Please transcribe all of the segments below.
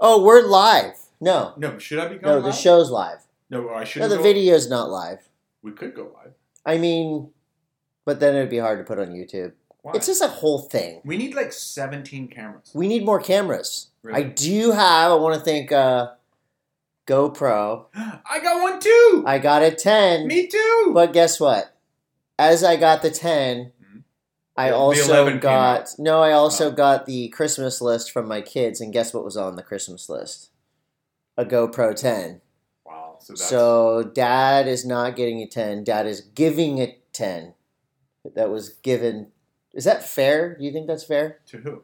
Oh, we're live. No, No, should I be going no, live? the show's live. No, I shouldn't. No, the go- video's not live. We could go live. I mean, but then it'd be hard to put on YouTube. Why? It's just a whole thing. we need like 17 cameras. We need more cameras. I do have. I want to thank uh, GoPro. I got one too. I got a ten. Me too. But guess what? As I got the 10, Mhm. I also got no, I also Oh. got the Christmas list from my kids and guess what was on the Christmas list? A GoPro 10. wow. So that's So dad is not getting a 10, dad is giving a 10. That was given Is that fair? Do you think that's fair? to who?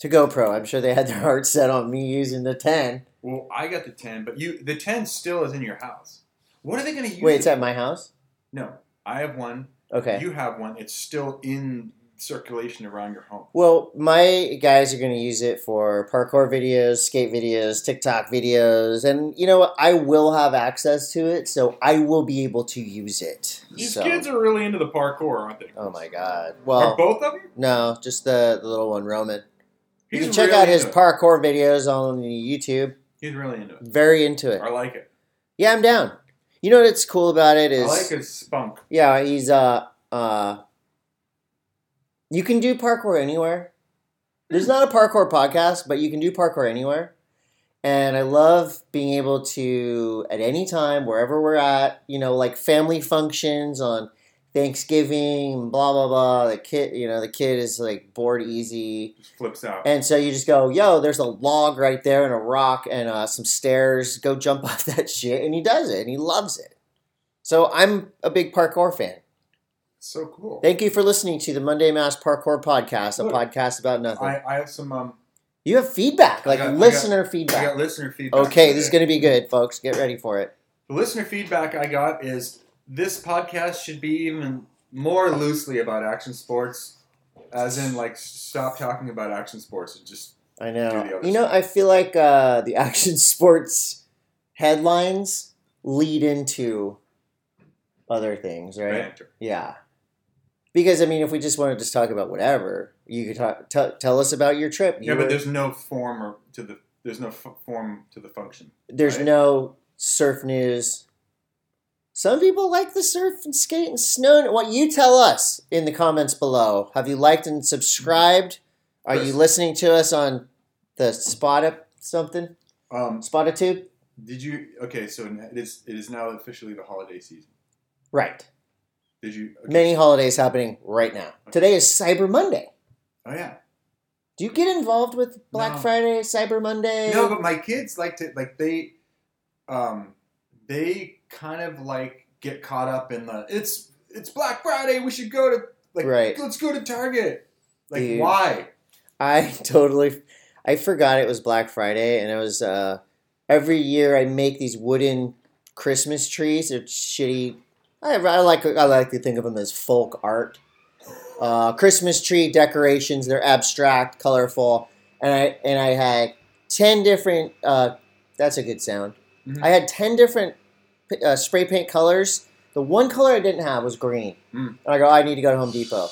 To GoPro, I'm sure they had their heart set on me using the 10. Well, I got the 10, but you the 10 still is in your house. What are they going to use? Wait, it it's at my house? No, I have one. Okay. You have one. It's still in circulation around your home. Well, my guys are going to use it for parkour videos, skate videos, TikTok videos, and you know what? I will have access to it, so I will be able to use it. These So- kids are really into the parkour, aren't they? Oh my god! Are Well, both of them? no, just the, the little one, Roman. You can check really out his into it. parkour videos on YouTube. He's really into it. Very into it. I like it. Yeah, I'm down. You know what's cool about it is I like his spunk. yeah, he's uh uh. You can do parkour anywhere. There's not a parkour podcast, but you can do parkour anywhere. And I love being able to, at any time, wherever we're at, you know, like family functions on Thanksgiving, blah blah blah. The kid, you know, the kid is like bored easy, Just flips out. and so you just go, "Yo, there's a log right there and a rock and uh, some stairs. Go jump off that shit." And he does it, and he loves it. So I'm a big parkour fan. so cool. Thank you for listening to the Monday Mass Parkour Podcast, a Look, podcast about nothing. I, I have some. Um, you have feedback, like got- listener I got feedback. listener feedback. Okay, this is going to be good, folks. Get ready for it. The listener feedback I got is this podcast should be even more loosely about action sports, as in like stop talking about action sports and just I Do the know. You know, I feel like uh, the action sports headlines lead into other things, right? banter. Yeah. Because I mean, if we just want to just talk about whatever, you could talk, t- tell us about your trip. You Yeah, but were- there's no form or to the there's no f- form to the function. there's right? no surf news. Some people like the surf and skate and snow. What you tell us in the comments below. Have you liked and subscribed? Are you listening to us on the Spot Up something? Um, Spotatube? did you? Okay, so it is it is now officially the holiday season. Right. Did you? okay. Many holidays happening right now. Today is Cyber Monday. Oh yeah. Do you get involved with Black No. Friday, Cyber Monday? No, but my kids like to like they, um, they kind of like get caught up in the it's it's Black Friday. We should go to like Right. let's go to Target. Like Dude. why? I totally, I forgot it was Black Friday, and it was uh, every year I make these wooden Christmas trees. They're shitty. I, I like I like to think of them as folk art. Uh, Christmas tree decorations. They're abstract, colorful, and I and I had ten different. Uh, that's a good sound. Mhm. I had ten different uh, spray paint colors. The one color I didn't have was green. Mm. And I go, I need to go to Home Depot.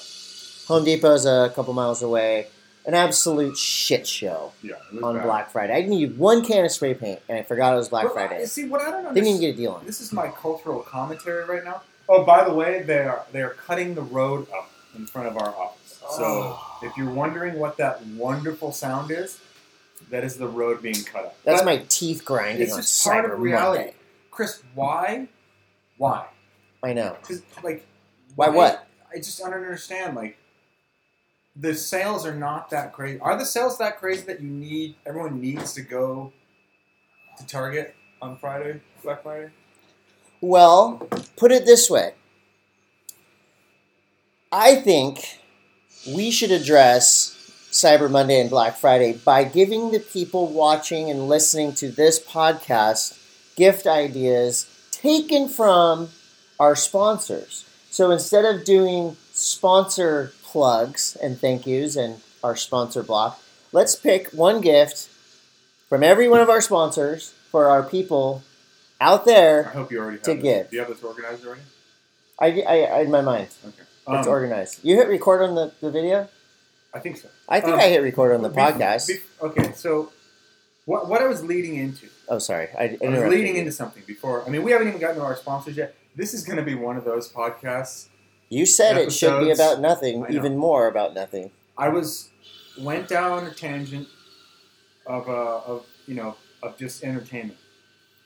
Home Depot's a couple miles away. An absolute shit show Yeah, on bad. Black Friday. I needed one can of spray paint, and I forgot it was Black Well, Friday. See what I don't Didn't even get a deal on. This is my cultural commentary right now. Oh, by the way, they are they are cutting the road up in front of our office. So Oh. if you're wondering what that wonderful sound is, that is the road being cut up. That's But- my teeth grinding It's on just part Cyber of reality. Monday. Chris, why? Why? I know. Because like, Why what? I just don't understand. Like, the sales are not that crazy. Are the sales that crazy that you need? Everyone needs to go to Target on Friday, Black Friday. Well, put it this way. I think we should address Cyber Monday and Black Friday by giving the people watching and listening to this podcast gift ideas taken from our sponsors. So instead of doing sponsor plugs and thank yous and our sponsor block, let's pick one gift from every one of our sponsors for our people out there I hope you already have To give. Do you have this organized already? I, I, I in my mind, Okay. it's Um, organized. You hit record on the, the video? I think so. I think Um, I hit record on the Bef- podcast. bef- okay, so what what I was leading into. Oh, sorry. I I was leading into something before. I mean, we haven't even gotten to our sponsors yet. This is going to be one of those podcasts. You said it should be about nothing, even more about nothing. I was went down a tangent of uh, of you know of just entertainment,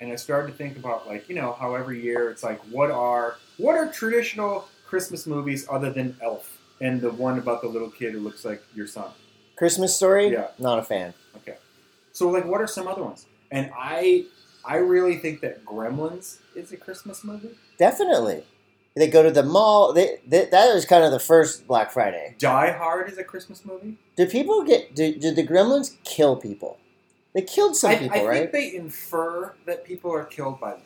and I started to think about like you know how every year it's like what are what are traditional Christmas movies other than Elf and the one about the little kid who looks like your son. Christmas story? Yeah. Not a fan. Okay, so like what are some other ones? And I I really think that Gremlins is a Christmas movie. Definitely. They go to the mall. They, they, that was kind of the first Black Friday. Die Hard is a Christmas movie. Did people get? Did, did the Gremlins kill people? They killed some I, people, I right? think they infer that people are killed by them.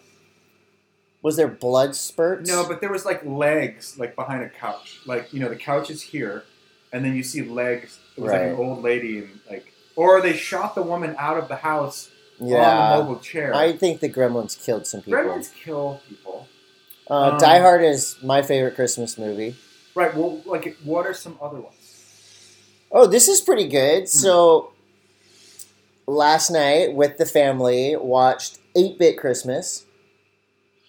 Was there blood spurts? No, but there was like legs like behind a couch. Like, you know, the couch is here and then you see legs. It was like an old lady and like or they shot the woman out of the house yeah. on the mobile chair. I think the Gremlins killed some people. Gremlins kill people. Uh, Um, Die Hard is my favorite Christmas movie. Right, well like what are some other ones? Oh, this is pretty good. So, last night with the family, watched 8 Bit Christmas.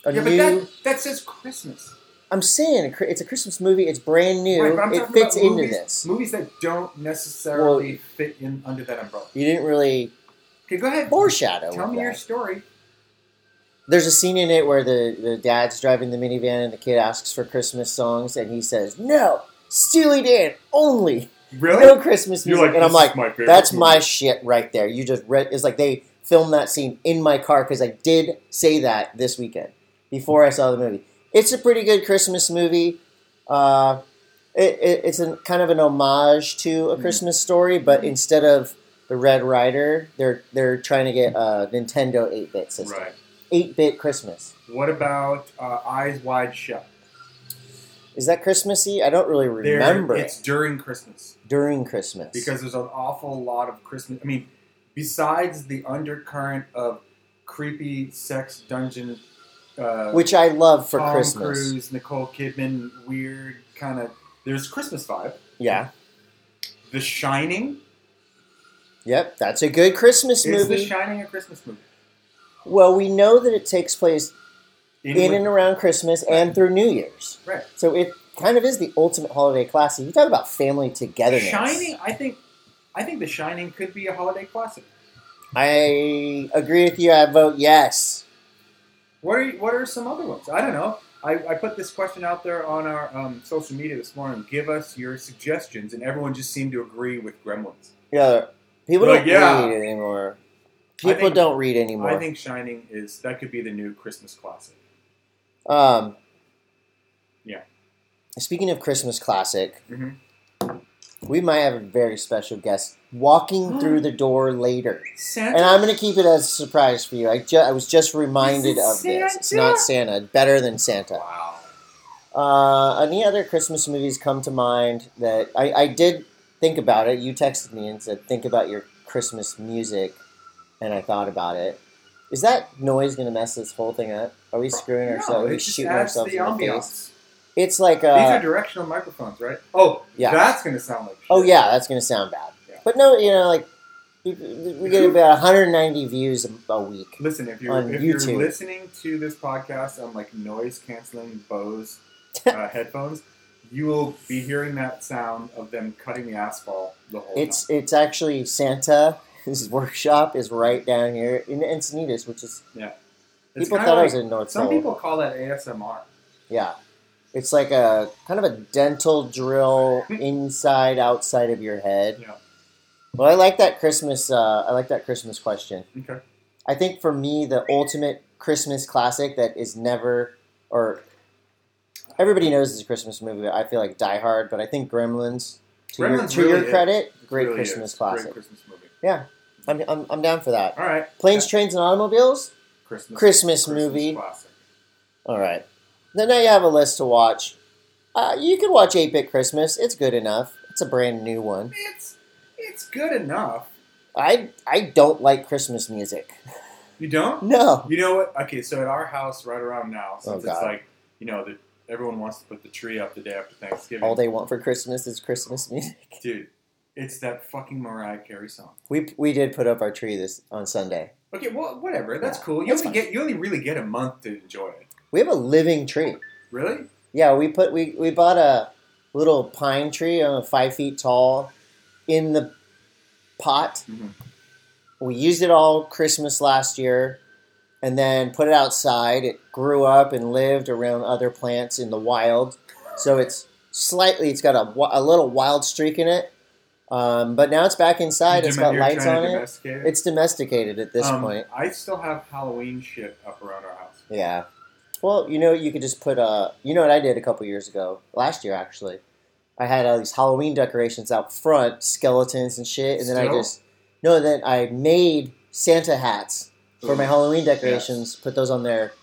Yeah, but that that says Christmas. I'm saying it's a Christmas movie. It's brand new. Right, it fits into movies, this. Movies that don't necessarily fit in under that umbrella. You didn't really Okay, go ahead. foreshadow. Tell me your story. There's a scene in it where the, the dad's driving the minivan and the kid asks for Christmas songs and he says, "No, Steely Dan only, Really? no Christmas music." like, and I'm like, my "That's movie." my shit right there." You just read. It's like they filmed that scene in my car because I did say that this weekend before I saw the movie. It's a pretty good Christmas movie. Uh, it, it, it's kind of an homage to a Mhm. Christmas story, but instead of the Red Ryder, they're they're trying to get a Nintendo 8-bit system. Right. 8-bit Christmas. What about uh, Eyes Wide Shut? Is that Christmassy? I don't really There- remember It's it during Christmas during Christmas. because there's an awful lot of Christmas. I mean, besides the undercurrent of creepy sex dungeon, uh, which I love for Tom Christmas. Cruise, Nicole Kidman, weird kind of. There's Christmas vibe. Yeah. The Shining Yep, that's a good Christmas is The movie. Shining a Christmas movie? well, we know that it takes place in Anyway, and around Christmas and through New Year's. right. So it kind of is the ultimate holiday classic. You talk about family togetherness. Shining, I think, I think The Shining could be a holiday classic. I agree with you. I vote yes. What are what are some other ones? I don't know. I, I put this question out there on our um, social media this morning. Give us your suggestions, and everyone just seemed to agree with Gremlins. Yeah, people Like, don't yeah. read anymore. People think- don't read anymore. I think Shining is that could be the new Christmas classic. Um, Yeah. Speaking of Christmas classic, Mhm. We might have a very special guest walking through the door later, Santa. and I'm going to keep it as a surprise for you. I, ju- I was just reminded of this. It's not Santa. Better than Santa. wow. Uh, any other Christmas movies come to mind that I, I did think about it? You texted me and said, "Think about your Christmas music," and I thought about it. Is that noise going to mess this whole thing up? Are we screwing No, ourselves? Are we shooting ourselves the in the ambiance. face? It's like These are uh, directional microphones, right? Oh, Yeah. That's gonna sound like. oh yeah, that's going to sound bad. Yeah. But no, you know, like we, get about 190 views a, a week. Listen, if you're if you're listening to this podcast on like noise canceling Bose uh, headphones, you will be hearing that sound of them cutting the asphalt the whole It's time. it's actually Santa. His workshop is right down here in Encinitas, which is It's people thought like, it was in North Some Seoul. people call that ASMR. Yeah. It's like a kind of a dental drill inside outside of your head. Yeah. Well, I like that Christmas. Uh, I like that Christmas question. Okay. I think for me, the ultimate Christmas classic that is never or everybody knows it's a Christmas movie. But I feel like Die Hard, but I think Gremlins. To your, Gremlins to really your credit, It great really Christmas is. classic. Great Christmas movie. Yeah, I'm, I'm, I'm down for that. All right. Planes, Trains, and Automobiles. Christmas. Christmas movie. classic. All right. Then now you have a list to watch. Uh, you can watch 8 Bit Christmas. It's good enough. It's a brand new one. It's it's good enough. I I don't like Christmas music. You don't? No. You know what? Okay, so at our house right around now, since Oh, it's like you know that everyone wants to put the tree up the day after Thanksgiving. All they want for Christmas is Christmas music. Dude, It's that fucking Mariah Carey song. We we did put up our tree this on Sunday. Okay, well, whatever. That's Yeah, cool. You that's only get you only really get a month to enjoy it. We have a living tree. Really? Yeah, we put we, we bought a little pine tree, uh, five feet tall, in the pot. Mhm. We used it all Christmas last year, and then put it outside. It grew up and lived around other plants in the wild, so it's slightly. It's got a, a little wild streak in it, um, but now it's back inside. It's got lights on it. it. It's domesticated at this Um, point. I still have Halloween shit up around our house. Yeah. Well, you know, you could just put a. You know what I did a couple years ago, last year actually. I had all these Halloween decorations out front, skeletons and shit, and then I just no. Then I made Santa hats for my Halloween decorations. Put those on there,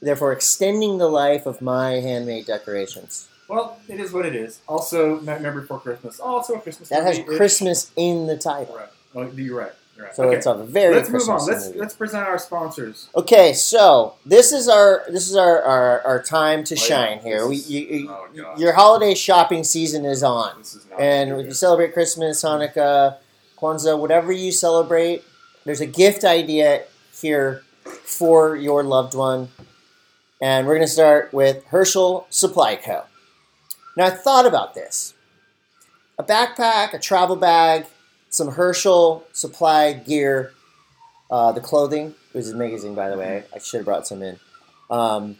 therefore extending the life of my handmade decorations. Well, it is what it is. Also, Nightmare Before Christmas. Also, a Christmas. That has Christmas in the title, Right. Oh, you're right. Right. so okay. it's a very let's move on. Let's movie. let's present our sponsors. Okay, so this is our this is our our, our time to Oh, yeah. shine here. This We you, you, oh, your holiday shopping season is on. Is. And if you celebrate Christmas, Hanukkah, Kwanzaa, whatever you celebrate, there's a gift idea here for your loved one. And we're going to start with Herschel Supply Co. Now, I thought about this a backpack, a travel bag, some Herschel supply gear, uh, the clothing, which is amazing, by the way. I should have brought some in. Um,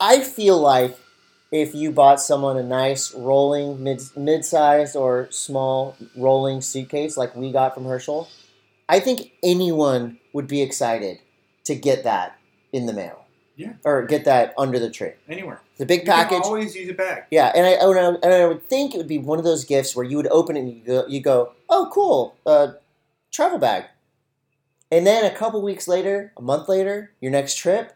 I feel like if you bought someone a nice rolling mid mid-sized or small rolling suitcase like we got from Herschel, I think anyone would be excited to get that in the mail. Yeah. Or get that under the tree. anywhere. The big You package. always use a bag. Yeah, and I, and I and I would think it would be one of those gifts where you would open it and you go, you go oh cool, uh, travel bag, and then a couple weeks later, a month later, your next trip,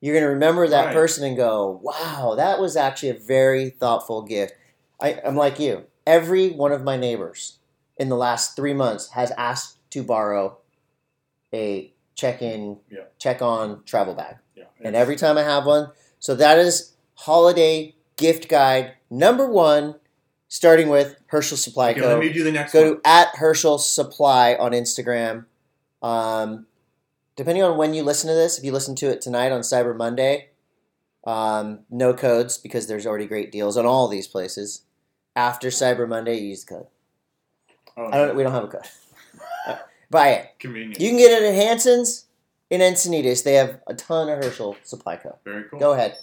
you're gonna remember that Right. person and go, wow, that was actually a very thoughtful gift. I, I'm like you. Every one of my neighbors in the last three months has asked to borrow a check-in, Yeah. check-on travel bag Yeah. and every time I have one. So that is holiday gift guide number one, starting with Herschel Supply Okay, Co. let me do the next Go one. to at Herschel Supply on Instagram. Um, depending on when you listen to this, if you listen to it tonight on Cyber Monday, um, no codes because there's already great deals on all these places. After Cyber Monday, use the code. Oh, I don't. We don't have a code. Uh, Buy it. convenient. You can get it at Hansen's in Encinitas. They have a ton of Herschel Supply Co. Very cool. Go ahead.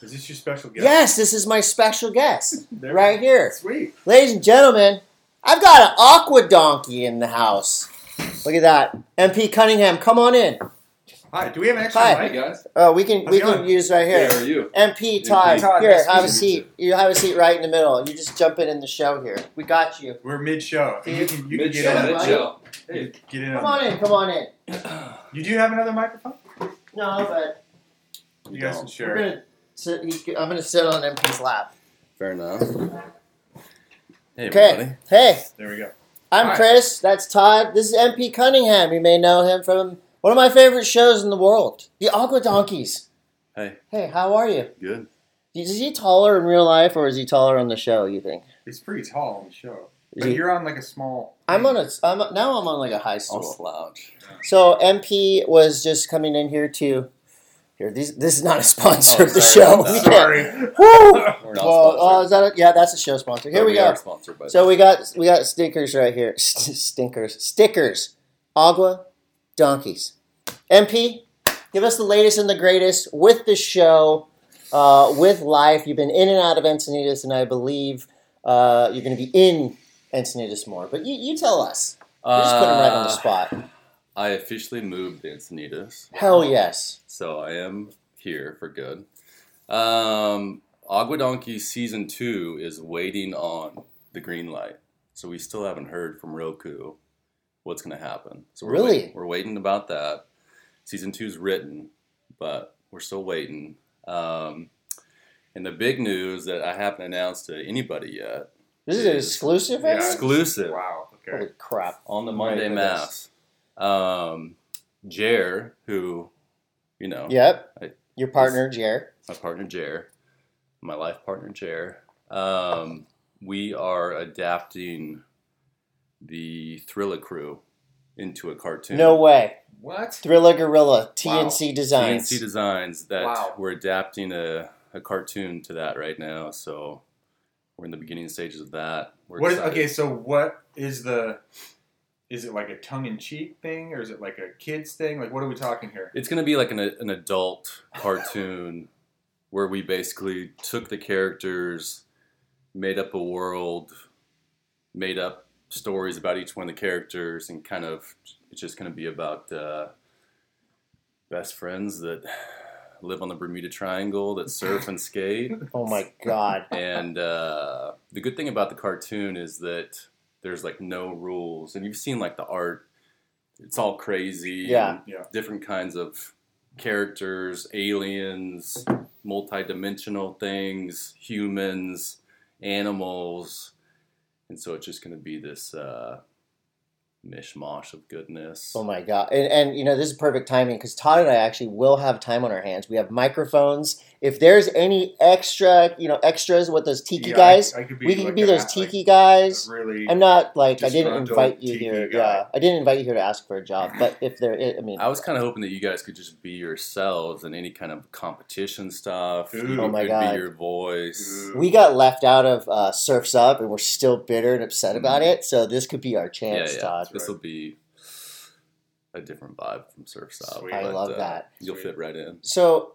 Is this your special guest? Yes, this is my special guest There- right here. Sweet. Ladies and gentlemen, I've got an Agua donkey in the house. Look at that. MP Cunningham, come on in. Hi. Do we have an extra Hi. mic? Hey guys, Uh, we can How's we it can going? use right here. how are you? MP Todd, Todd, here, nice have a meet seat. You have a seat right in the middle. You just jump in in the show here. We got you. We're mid-show. You can, you can Mid get show, in. mid- mid show. Hey, get in. Come on. on in. Come on in. You do have another microphone? No, but You guys can we're share. gonna sit. He's, I'm gonna sit on MP's lap. Fair enough. Hey Okay. everybody. Hey, There we go. I'm Hi. Chris. That's Todd. This is MP Cunningham. You may know him from one of my favorite shows in the world, The Agua Donkeys. Hey, Hey, how are you? good. Is he taller in real life or is he taller on the show? You think? It's pretty tall on the show. Is But he- you're on like a small. I'm on a. I'm now. I'm on like a high I'll stool. slouch. So MP was just coming in here to. Here, these, this is not a sponsor Oh, of the show. about We that. can't- Sorry. Woo! Well, oh, is that a, yeah? That's a show sponsor. Here But we, go. Sponsored So we got we got stinkers right here. Stinkers, stickers. Agua donkeys. MP, give us the latest and the greatest with the show, uh, with life. You've been in and out of Encinitas, and I believe uh, you're going to be in Encinitas more. But you, you tell us. We're just putting him right on the Uh, spot. I officially moved to Encinitas, Hell yes. so I am here for good. Um, Agua Donkey season two is waiting on the green light, so we still haven't heard from Roku what's going to happen. So we're Really? waiting, we're waiting about that. Season two's written, but we're still waiting. Um, and the big news that I haven't announced to anybody yet, This is an Is- exclusive. Yeah. Exclusive Wow. Okay. Holy crap! on the Monday ready for Mass. Um, Jer, who, you know, Yep. I- Your partner, Jer. my partner Jer, my life partner Jer, um, we are adapting the Thriller crew into a cartoon. No way. What? Thriller Gorilla, TNC Wow. Designs. TNC Designs that Wow. we're adapting a, a cartoon to that right now. So we're in the beginning stages of that. We're What is okay? So what is the? Is it like a tongue-in-cheek thing, or is it like a kids thing? Like, what are we talking here? It's going to be like an, an adult cartoon where we basically took the characters, made up a world, made up stories about each one of the characters, and kind of it's just going to be about uh, best friends that live on the Bermuda Triangle that surf and skate. Oh my god. And uh, the good thing about the cartoon is that there's like no rules, and you've seen like the art. It's all crazy. Yeah. Yeah. Different kinds of characters, aliens, multi-dimensional things, humans, animals, and so it's just going to be this uh, mishmash of goodness. Oh my god! And, and you know this is perfect timing because Todd and I actually will have time on our hands. We have microphones. If there's any extra, you know, extras with those tiki Yeah, guys, I, I could be we can like be those tiki like guys. really. I'm not like I didn't invite you here. guy. Yeah, I didn't invite you here to ask for a job. But if there, is, I mean, I was kind of hoping that you guys could just be yourselves in any kind of competition stuff. Ooh. You Oh my could God. be your voice. Ooh. we got left out of uh, Surfs Up, and we're still bitter and upset about Mm-hmm. it. So this could be our chance, yeah. Todd. This will be a different vibe from Surf's Up. I love uh, that. You'll Sweet. fit right in. So,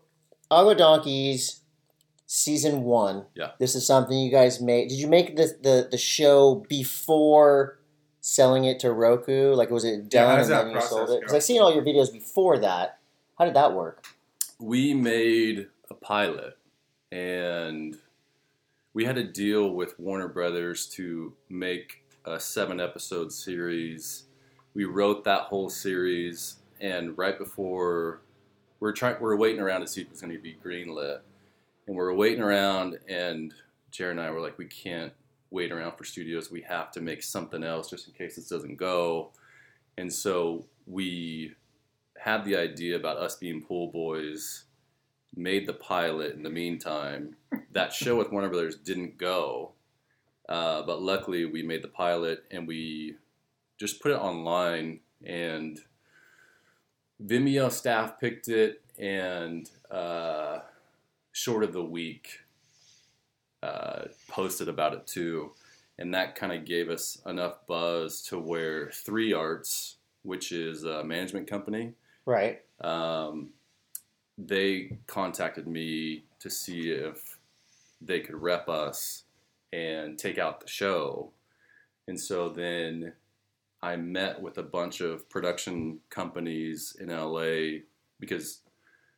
Agua Donkeys, season one. Yeah. This is something you guys made. Did you make the the, the show before selling it to Roku? Like, was it done does and then you sold it? Because? I've seen all your videos before that. How did that work? We made a pilot, and we had a deal with Warner Brothers to make a seven episode series. We wrote that whole series, and right before we're trying, we're waiting around to see if it's going to be greenlit, and we're waiting around, and Jared and I were like, we can't wait around for studios. We have to make something else just in case this doesn't go, and so we had the idea about us being pool boys made the pilot in the meantime. That show with Warner Brothers didn't go, uh, but luckily we made the pilot and we just put it online. And Vimeo staff picked it, and uh, Short of the Week uh, posted about it too. And that kind of gave us enough buzz to where Three Arts, which is a management company, Right. um, they contacted me to see if they could rep us and take out the show. And so then I met with a bunch of production companies in LA because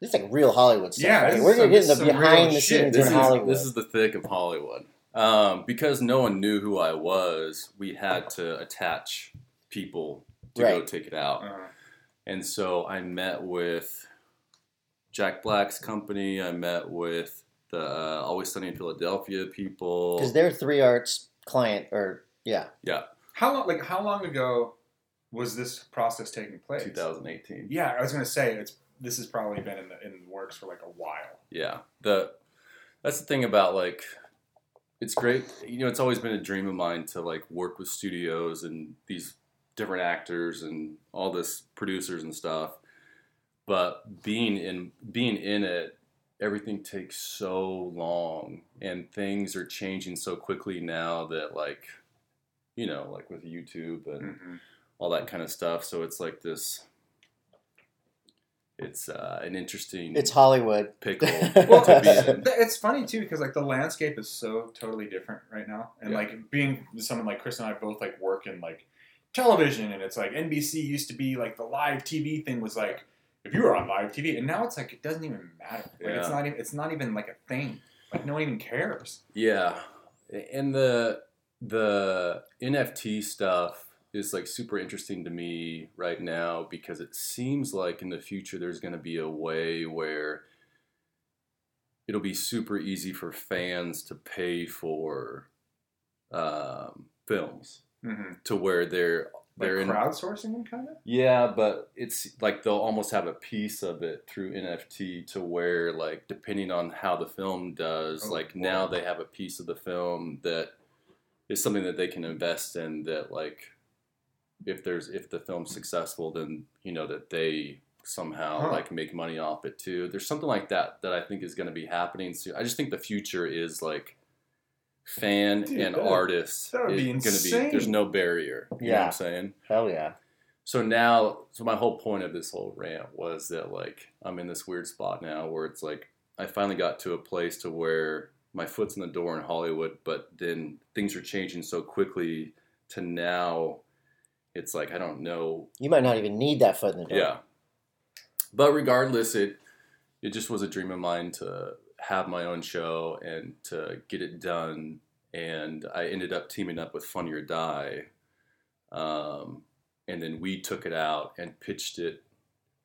This is like real Hollywood stuff. Yeah, right? We're is gonna some- get into behind the shit. scenes this in is, Hollywood. this is the thick of Hollywood. Um, because no one knew who I was, we had to attach people to go take it out. Uh, And so I met with Jack Black's company. I met with the uh, Always Sunny in Philadelphia people. because they're Three Arts client, or yeah, yeah, how long? Like how long ago was this process taking place? 2018. Yeah, I was gonna say it's. This has probably been in the in the works for like a while. Yeah, the that's the thing about like it's great. You know, it's always been a dream of mine to like work with studios and these different actors and all this producers and stuff. But being in being in it, everything takes so long, and things are changing so quickly now that like, you know, like with YouTube and Mhm. all that kind of stuff. So it's like this. It's uh, an interesting it's Hollywood. pickle Well, to be in. it's funny too because like the landscape is so totally different right now, and Yeah. like being someone like Chris and I both like work in like television, and it's like NBC used to be like the live TV thing was like if you were on live TV, and now it's like it doesn't even matter. Like it's Yeah. not even it's not even like a thing. Like no one even cares. Yeah, and the the NFT stuff is like super interesting to me right now because it seems like in the future there's going to be a way where it'll be super easy for fans to pay for um, films Mm-hmm. to where they're they're in crowdsourcing them, kind of. yeah, but it's like they'll almost have a piece of it through NFT to where, like, depending on how the film does, Oh, like now they have a piece of the film that is something that they can invest in that, like, if there's if the film's successful, then you know that they somehow Huh. like make money off it too. There's something like that that I think is going to be happening soon. I just think the future is like fan Dude, and that- artist that would is be going to be. There's no barrier. You know what Yeah. I'm saying? Hell yeah. So now, so my whole point of this whole rant was that like I'm in this weird spot now where it's like I finally got to a place to where my foot's in the door in Hollywood, but then things are changing so quickly to now it's like I don't know. You might not even need that foot in the door. Yeah. But regardless, it it just was a dream of mine to have my own show and to get it done. And I ended up teaming up with Funny or Die. Um, and then we took it out and pitched it,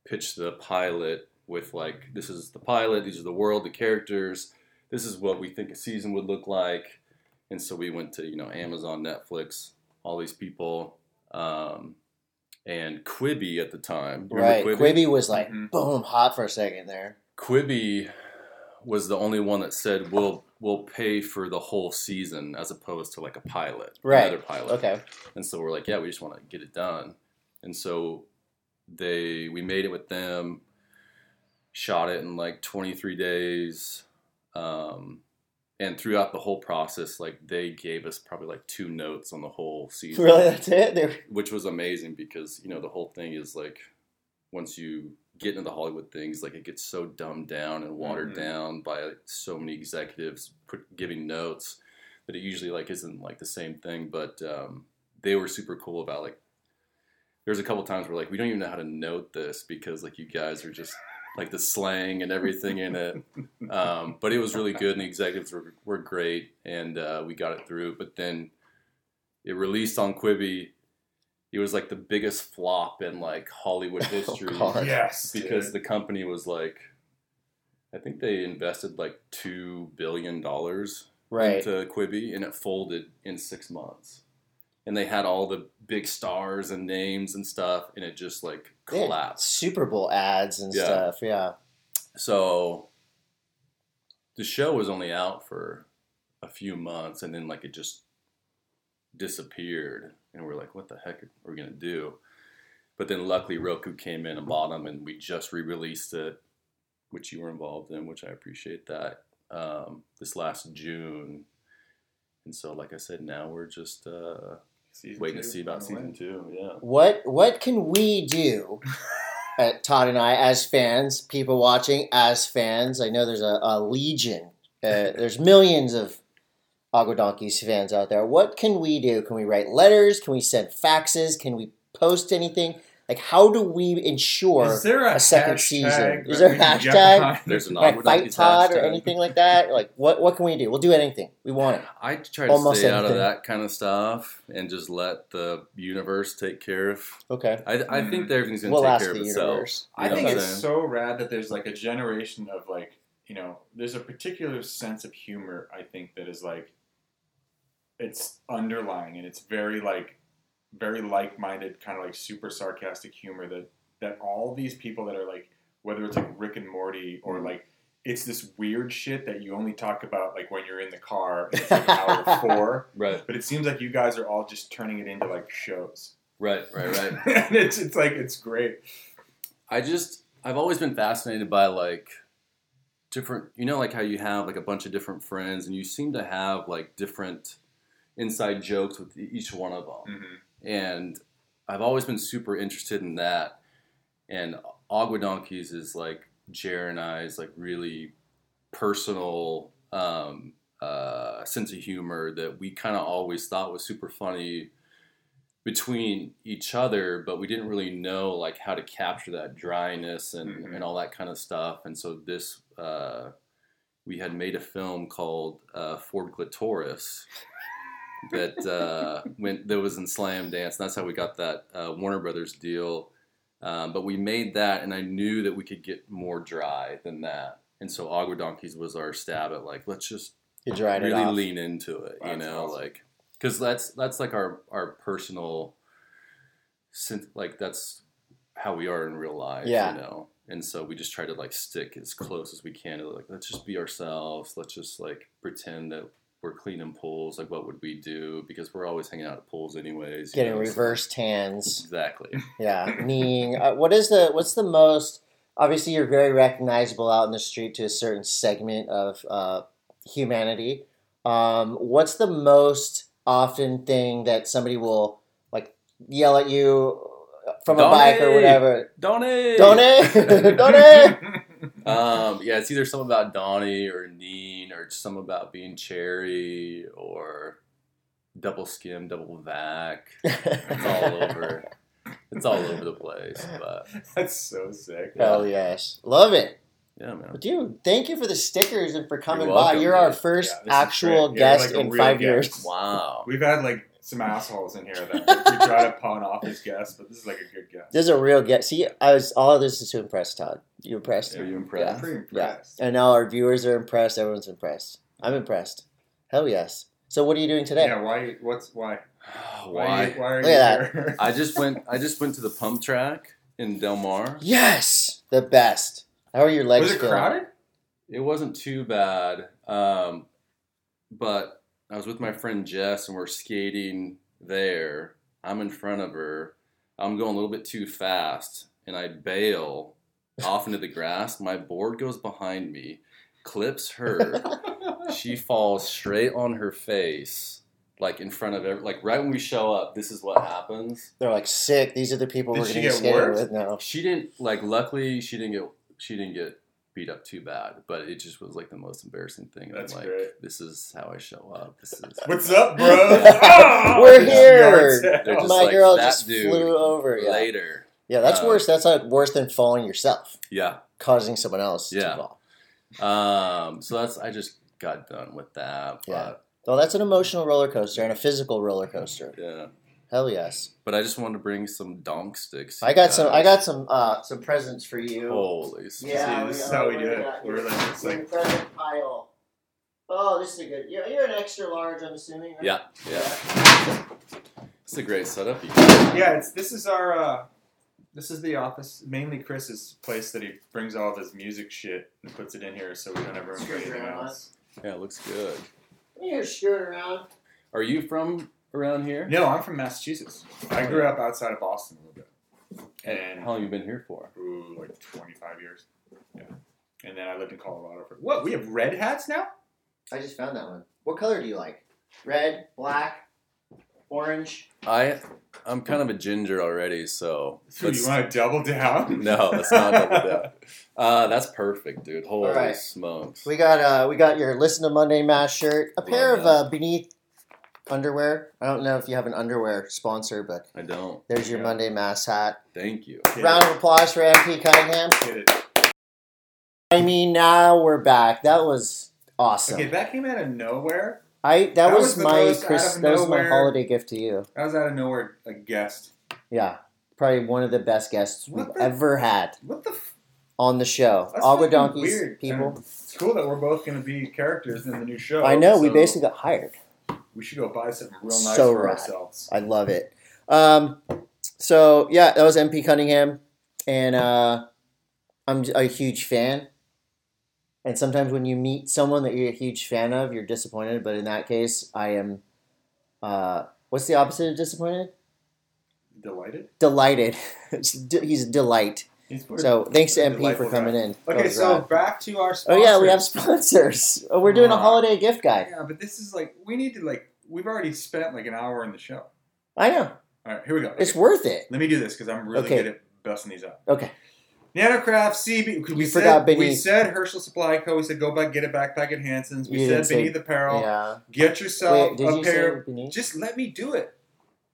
pitched the pilot with like, this is the pilot, these are the world, the characters, this is what we think a season would look like. And so we went to, you know, Amazon, Netflix, all these people. Um, and Quibi at the time. Remember Right. Quibi was like, Mhm. boom, hot for a second there. Quibi was the only one that said we'll we'll pay for the whole season as opposed to like a pilot, Right. another pilot. Okay. And so we're like, yeah, we just want to get it done. And so they we made it with them, shot it in like 23 days. Um, and throughout the whole process, like they gave us probably like two notes on the whole season Really? That's it? They're, which was amazing because you know the whole thing is like once you get into the Hollywood things, like it gets so dumbed down and watered Mhm. down by so many executives put, giving notes that it usually like isn't like the same thing. But um, they were super cool about like. There's a couple times where like we don't even know how to note this because like you guys are just like the slang and everything in it. Um, but it was really good and the executives were, were great and uh, we got it through. But then it released on Quibi. It was like the biggest flop in like Hollywood history God. yes, because dude. the company was like, I think they invested like two billion dollars right. into Quibi, and it folded in six months. And they had all the big stars and names and stuff, and it just like collapsed. Super Bowl ads and Yeah. stuff. Yeah. So the show was only out for a few months, and then like it just disappeared, and we're like, "What the heck are we gonna do?" But then luckily Roku came in and bought them, and we just re-released it, which you were involved in, which I appreciate that. Um, this last June, and so like I said, now we're just uh, Season waiting two to see about on the season way. two. Yeah. What What can we do, uh, Todd and I, as fans, people watching as fans? I know there's a, a legion. Uh, there's millions of Agua Donkeys fans out there. What can we do? Can we write letters? Can we send faxes? Can we post anything? Like, how do we ensure Is there a, a second season? Is there a we hashtag? There's an like fight Donkeys Todd or anything like that? Like, what what can we do? We'll do anything. We want it. I try to Almost stay out of that kind of stuff and just let the universe take care of. Okay. I, I think that everything's gonna We'll take ask care of the itself. universe. I think it's saying? so rad that there's like a generation of like you know there's a particular sense of humor I think that is like it's underlying and it's very like very like-minded kind of like super sarcastic humor that that all these people that are like whether it's like Rick and Morty or like it's this weird shit that you only talk about like when you're in the car and it's like hour four. Right, but it seems like you guys are all just turning it into like shows. Right, right, right. and it's it's like it's great. I just I've always been fascinated by like different you know like how you have like a bunch of different friends and you seem to have like different inside jokes with each one of them. hmm and I've always been super interested in that. And Agua Donkeys is like Jer and I's like really personal um, uh, sense of humor that we kind of always thought was super funny between each other, but we didn't really know like how to capture that dryness and, Mhm. and all that kind of stuff. And so this uh, we had made a film called uh, Ford Clitoris that uh, went that was in Slamdance. And that's how we got that uh, Warner Brothers deal. Um, but we made that, and I knew that we could get more dry than that. And so Agua Donkeys was our stab at like let's just You're drying it really lean into it, you know, awesome. like because that's that's like our our personal, like that's how we are in real life, Yeah. you know. And so we just try to like stick as close as we can to like let's just be ourselves. Let's just like pretend that we're cleaning pools. Like, what would we do? Because we're always hanging out at pools, anyways. Getting know, so- reverse tans. Exactly. Yeah, kneeing. Uh, what is the what's the most? Obviously, you're very recognizable out in the street to a certain segment of uh, humanity. Um, what's the most often thing that somebody will like yell at you from a bike or whatever? Donnie. Donnie, Donnie. Um, yeah, it's either something about Donnie or Neen or something about being cherry or double skim, double vac. It's all over. It's all over the place. But That's so sick. Hell yes, love it. yeah, man. Dude, thank you for the stickers and for coming You're by. You're our first Yeah, actual guest like in five guest. years. Wow. We've had like some assholes in here that we try to pawn off as guests, but this is like a good guest. This is a real guest. See, I was all of this is to impress Todd. You impressed? Are you I'm impressed? pretty impressed. And now our viewers are impressed. Everyone's impressed. I'm impressed. Hell yes. So what are you doing today? Yeah, why? What's why? Why? Are Why? you, why are Look you at here? I just went. I just went to the pump track in Del Mar. Yes, the best. How are your legs Was it feeling? crowded? It wasn't too bad, um, but I was with my friend Jess, and we're skating there. I'm in front of her. I'm going a little bit too fast, and I bail off into the grass. My board goes behind me, clips her. she falls straight on her face, like in front of every. Like right when we show up, this is what happens. They're like sick. These are the people Did we're she going to get skate worse? with now. She didn't like. Luckily, she didn't get. She didn't get beat up too bad, but it just was like the most embarrassing thing. That's I'm like, great. this is how I show up. This is. What's up, bro? We're here. yard sale. They're just My like, girl just dude flew over. Yeah, later. Yeah. That's Uh, worse. That's like worse than falling yourself, Yeah. causing someone else Yeah. to fall. Um. So that's. I just got done with that. Yeah. But, Well, that's an emotional roller coaster and a physical roller coaster. yeah. Hell yes. But I just wanted to bring some donk sticks. I got you some. I got some. Uh, some presents for you. Holy. s- See, this is how we do it. We're like, it's your like- present pile. Oh, this is a good. You're, you're an extra large, I'm assuming. Right? Yeah. Yeah. It's a great setup. Yeah, it's this is our uh this is the office. Mainly Chris's place that he brings all of his music shit and puts it in here so we don't ever room for anything around, else. Yeah. It looks good. You're screwing around. Are you from around here? No, I'm from Massachusetts. I grew up outside of Boston a little bit. And How long you been here for? ooh, like twenty five years. Yeah. And then I lived in Colorado for what? We have red hats now? I just found that one. What color do you like? Red, black, orange. I. I'm kind of a ginger already, so. Dude, let's- you want to double down? No, that's not double down. Uh, that's perfect, dude. Holy All right. smokes. We got uh, we got your listen to Monday Mass shirt, a pair Love of that. uh, BN3TH underwear. I don't know if you have an underwear sponsor, but I don't. there's your Yeah. Monday Mass hat. Thank you. Hit Round it. of applause for MP Cunningham. Hit it. I mean, now we're back. That was awesome. Okay, that came out of nowhere. I that, That was, was my Chris, that was my holiday gift to you. That was out of nowhere a guest. Yeah, probably one of the best guests What we've the- ever had What the f- on the show. That's Agua Donkeys weird. people. And It's cool that we're both going to be characters in the new show. I know we basically got hired. we should go buy something real nice So for rad. ourselves. I love it. Um, so yeah, that was MP Cunningham, and uh, I'm a huge fan. And sometimes when you meet someone that you're a huge fan of, you're disappointed. But in that case, I am. Uh, what's the opposite of disappointed? Delighted. Delighted. He's a delight. He's So thanks to MP for coming guy. in. Okay, so rad. back to our. Oh yeah, we have sponsors. Oh, we're doing a Uh, holiday gift guide. Yeah, but this is like we need to like we've already spent like an hour in the show. I know All right, here we go. it's worth it. Let me do this because I'm really Okay. good at busting these up. Okay, Nanocraft CB. We You said, forgot We said Herschel Supply Co. We said go back, get a backpack at Hansen's. We You said BN3TH Apparel. yeah. Get yourself Wait, a you pair. Just let me do it.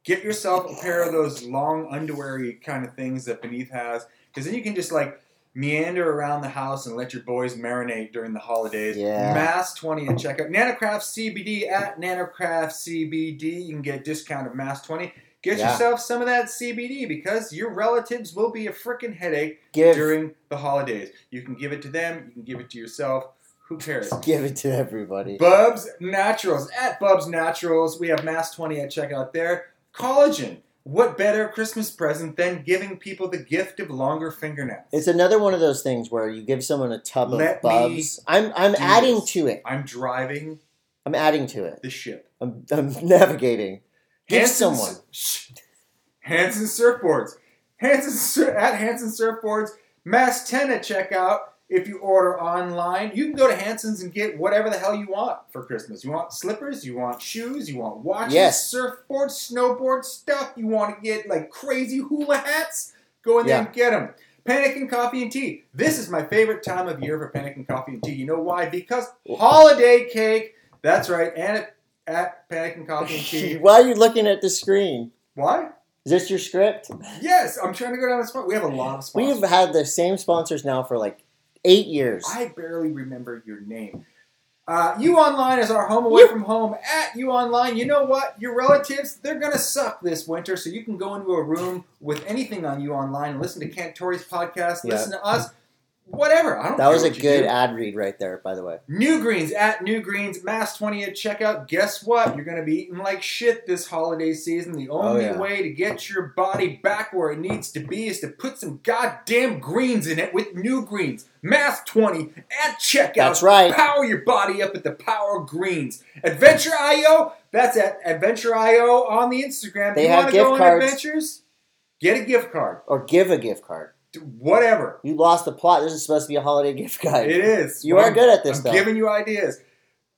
Get yourself a pair of those long underweary kind of things that BN3TH has, because then you can just like meander around the house and let your boys marinate during the holidays. Yeah. Mass twenty and check out Nanocraft CBD at Nanocraft CBD. You can get a discount of Mass twenty. Get Yeah. yourself some of that CBD because your relatives will be a freaking headache Give during the holidays. You can give it to them. You can give it to yourself. Who cares? give it to everybody. Bubs Naturals at Bubs Naturals. We have Mass 20 at checkout there. Collagen. What better Christmas present than giving people the gift of longer fingernails? It's another one of those things where you give someone a tub of Let me bubs. I'm I'm adding this. to it. I'm driving I'm adding to it. the ship. I'm, I'm navigating. Give someone. Hansen Surfboards. Hansen at Hansen Surfboards. Mass 10 at checkout. If you order online, you can go to Hansen's and get whatever the hell you want for Christmas. You want slippers, you want shoes, you want watches, Yes. surfboards, snowboard stuff. You want to get like crazy hula hats? Go in there Yeah. and get them. Pannikin Coffee and Tea. This is my favorite time of year for Pannikin Coffee and Tea. You know why? Because holiday cake. That's right. And at, at Pannikin Coffee and Tea. Why are you looking at the screen? Why? Is this your script? Yes, I'm trying to go down the spot. We have a lot of sponsors. We've had the same sponsors now for like eight years. I barely remember your name. Uh, Yew Online is our home away You- from home. At Yew Online, you know what? Your relatives, they're going to suck this winter, so you can go into a room with anything on Yew Online and listen to Kent Torrey's podcast, Yeah. listen to us, whatever. I don't that was a good do. ad read right there, by the way. New Greens at New Greens, Mass 20 at checkout. Guess what? You're going to be eating like shit this holiday season. The oh, only Oh, yeah. way to get your body back where it needs to be is to put some goddamn greens in it with New Greens. Mass 20 at checkout. That's right. Power your body up with the power of greens. Adventure IO, that's at Adventure IO on the Instagram. They you have gift go on cards. adventures? Get a gift card. Or give a gift card. Whatever. You lost the plot. This is supposed to be a holiday gift guide. It is. You Well, are good at this, I'm though. giving you ideas.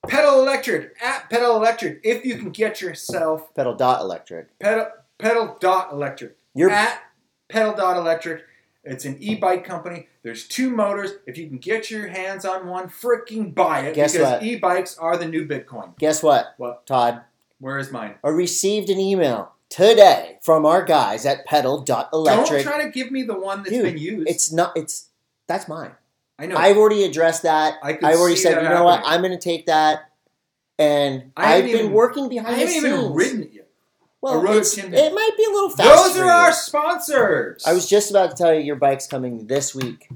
Pedal Electric at Pedal Electric. If you can get yourself Pedal dot electric. pedal pedal dot electric You're at pedal dot electric. It's an e-bike company. There's two motors. If you can get your hands on one, freaking buy it Guess because what? e-bikes are the new Bitcoin. guess what? What? Todd? Where is mine? I received an email today from our guys at pedal electric. Don't try to give me the one that's Dude, been used. It's not it's that's mine. I know. I've already addressed that. I I've already said, you know what. I'm gonna take that and I I've been even- working I behind the haven't scenes. even ridden it yet. well, I it might be a little fast. Those are our sponsors. I was just about to tell you your bike's coming this week.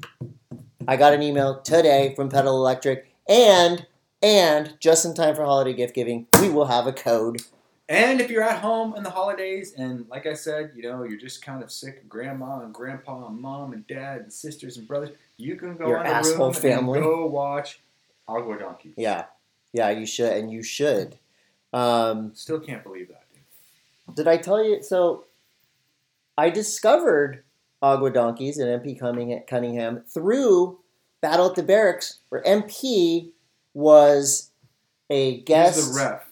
I got an email today from Pedal Electric, and and just in time for holiday gift giving, we will have a code. And if you're at home in the holidays, and like I said, you know, you're just kind of sick of grandma and grandpa and mom and dad and sisters and brothers, you can go Your on a room family. and go watch Agua Donkey. Yeah, yeah, you should, and you should. Um, Still can't believe that. Dude. did I tell you? So, I discovered Agua Donkeys and MP Cunningham, Cunningham through Battle at the Barracks, where MP was a guest. He's the ref.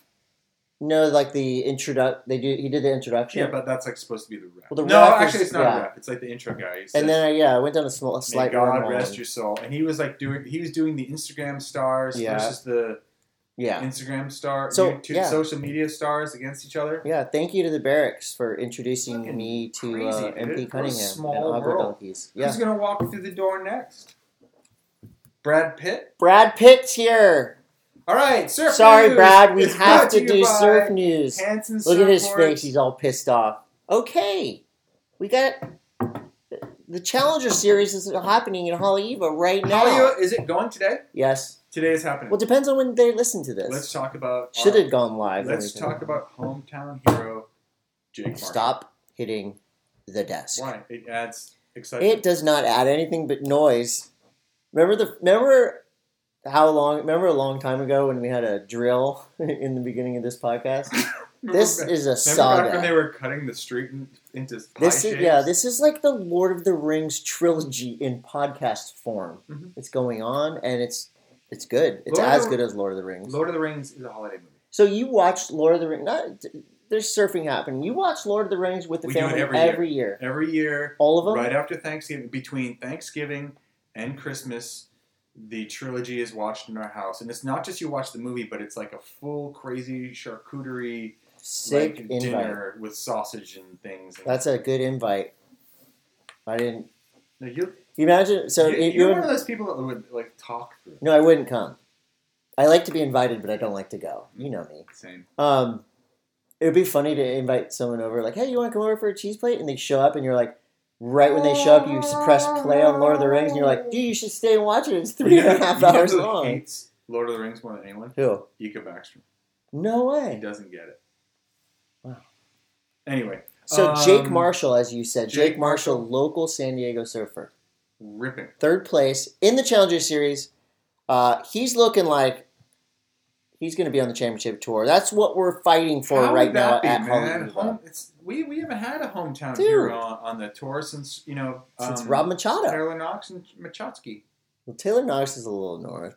No, like the introduct. They do. He did the introduction. Yeah, but that's like supposed to be the ref. Well, the no, is- actually, it's not yeah. a ref. It's like the intro guy. Says, and then I, yeah, I went down a small, a May slight God wormhole. rest your soul. And he was like doing, he was doing the Instagram stars Yeah. versus the Yeah, Instagram star, So, two yeah. social media stars against each other. yeah. Thank you to the barracks for introducing Fucking me to crazy, uh. MP Cunningham small and world. Donkeys. Yeah, Who's gonna walk through the door next? Brad Pitt. Brad Pitt's here. All right, surf. Sorry, news Brad, we is have to do surf news. Hansen Look at his face; he's all pissed off. Okay, we got the Challenger Series is happening in Haleiwa right now. Hollywood, is it going today? Yes. Today is happening. Well, it depends on when they listen to this. let's talk about. Uh, Should our- have gone live. Let's talk about hometown hero Jake. Stop hitting the desk. Why? It adds excitement. It does not add anything but noise. Remember the remember how long remember a long time ago when we had a drill in the beginning of this podcast? This is a Remember back when they were cutting the street in, into pie This is shapes? yeah, this is like the Lord of the Rings trilogy in podcast form. Mhm. It's going on and it's it's good. It's Lord as the- good as Lord of the Rings. Lord of the Rings is a holiday movie. So you watched Lord of the Rings. Not, there's surfing happening. You watch Lord of the Rings with the We family every year. every year. Every year, All of them. right after Thanksgiving, between Thanksgiving and Christmas, the trilogy is watched in our house, and it's not just you watch the movie, but it's like a full crazy charcuterie Sick like invite. dinner with sausage and things. And That's a good invite. I didn't. No, you, imagine? So you, it- you're you one of those people that would like talk through. No, I wouldn't come. I like to be invited, but I don't like to go. You know me. Same. Um, it would be funny to invite someone over, like, "Hey, you want to come over for a cheese plate?" And they show up, and you're like, right when they show up, you press play on Lord of the Rings, and you're like, "Dude, you should stay and watch it. It's three and a half hours who long." Hates Lord of the Rings more than anyone. Who? Ika Backstrom. No way. He doesn't get it. Wow. Anyway, So Jake um, Marshall, as you said, Jake, Jake Marshall, Marshall. local San Diego surfer, ripping. third place in the Challenger Series. Uh, he's looking like He's going to be on the championship tour. That's what we're fighting for How right now be, at man? Home, it's we, we haven't had a hometown Dude. hero on, on the tour since you know Since um, Rob Machado. Taylor Knox and Machotsky. Well, Taylor Knox is a little north.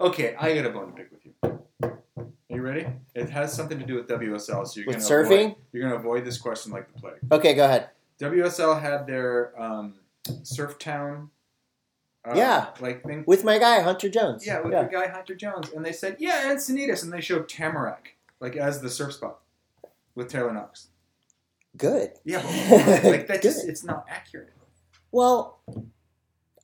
Okay, I got a bone to pick with you. Are you ready? It has something to do with WSL, so you're With gonna surfing? Avoid, you're gonna avoid this question like the plague. Okay, go ahead. WSL had their um, Surf Town. Uh, Yeah. like thing. With my guy, Hunter Jones. Yeah, with the guy Hunter Jones, and they said, "Yeah, Encinitas," and they showed Tamarack like as the surf spot with Taylor Knox. Good. Yeah, but like that just—it's not accurate. Well,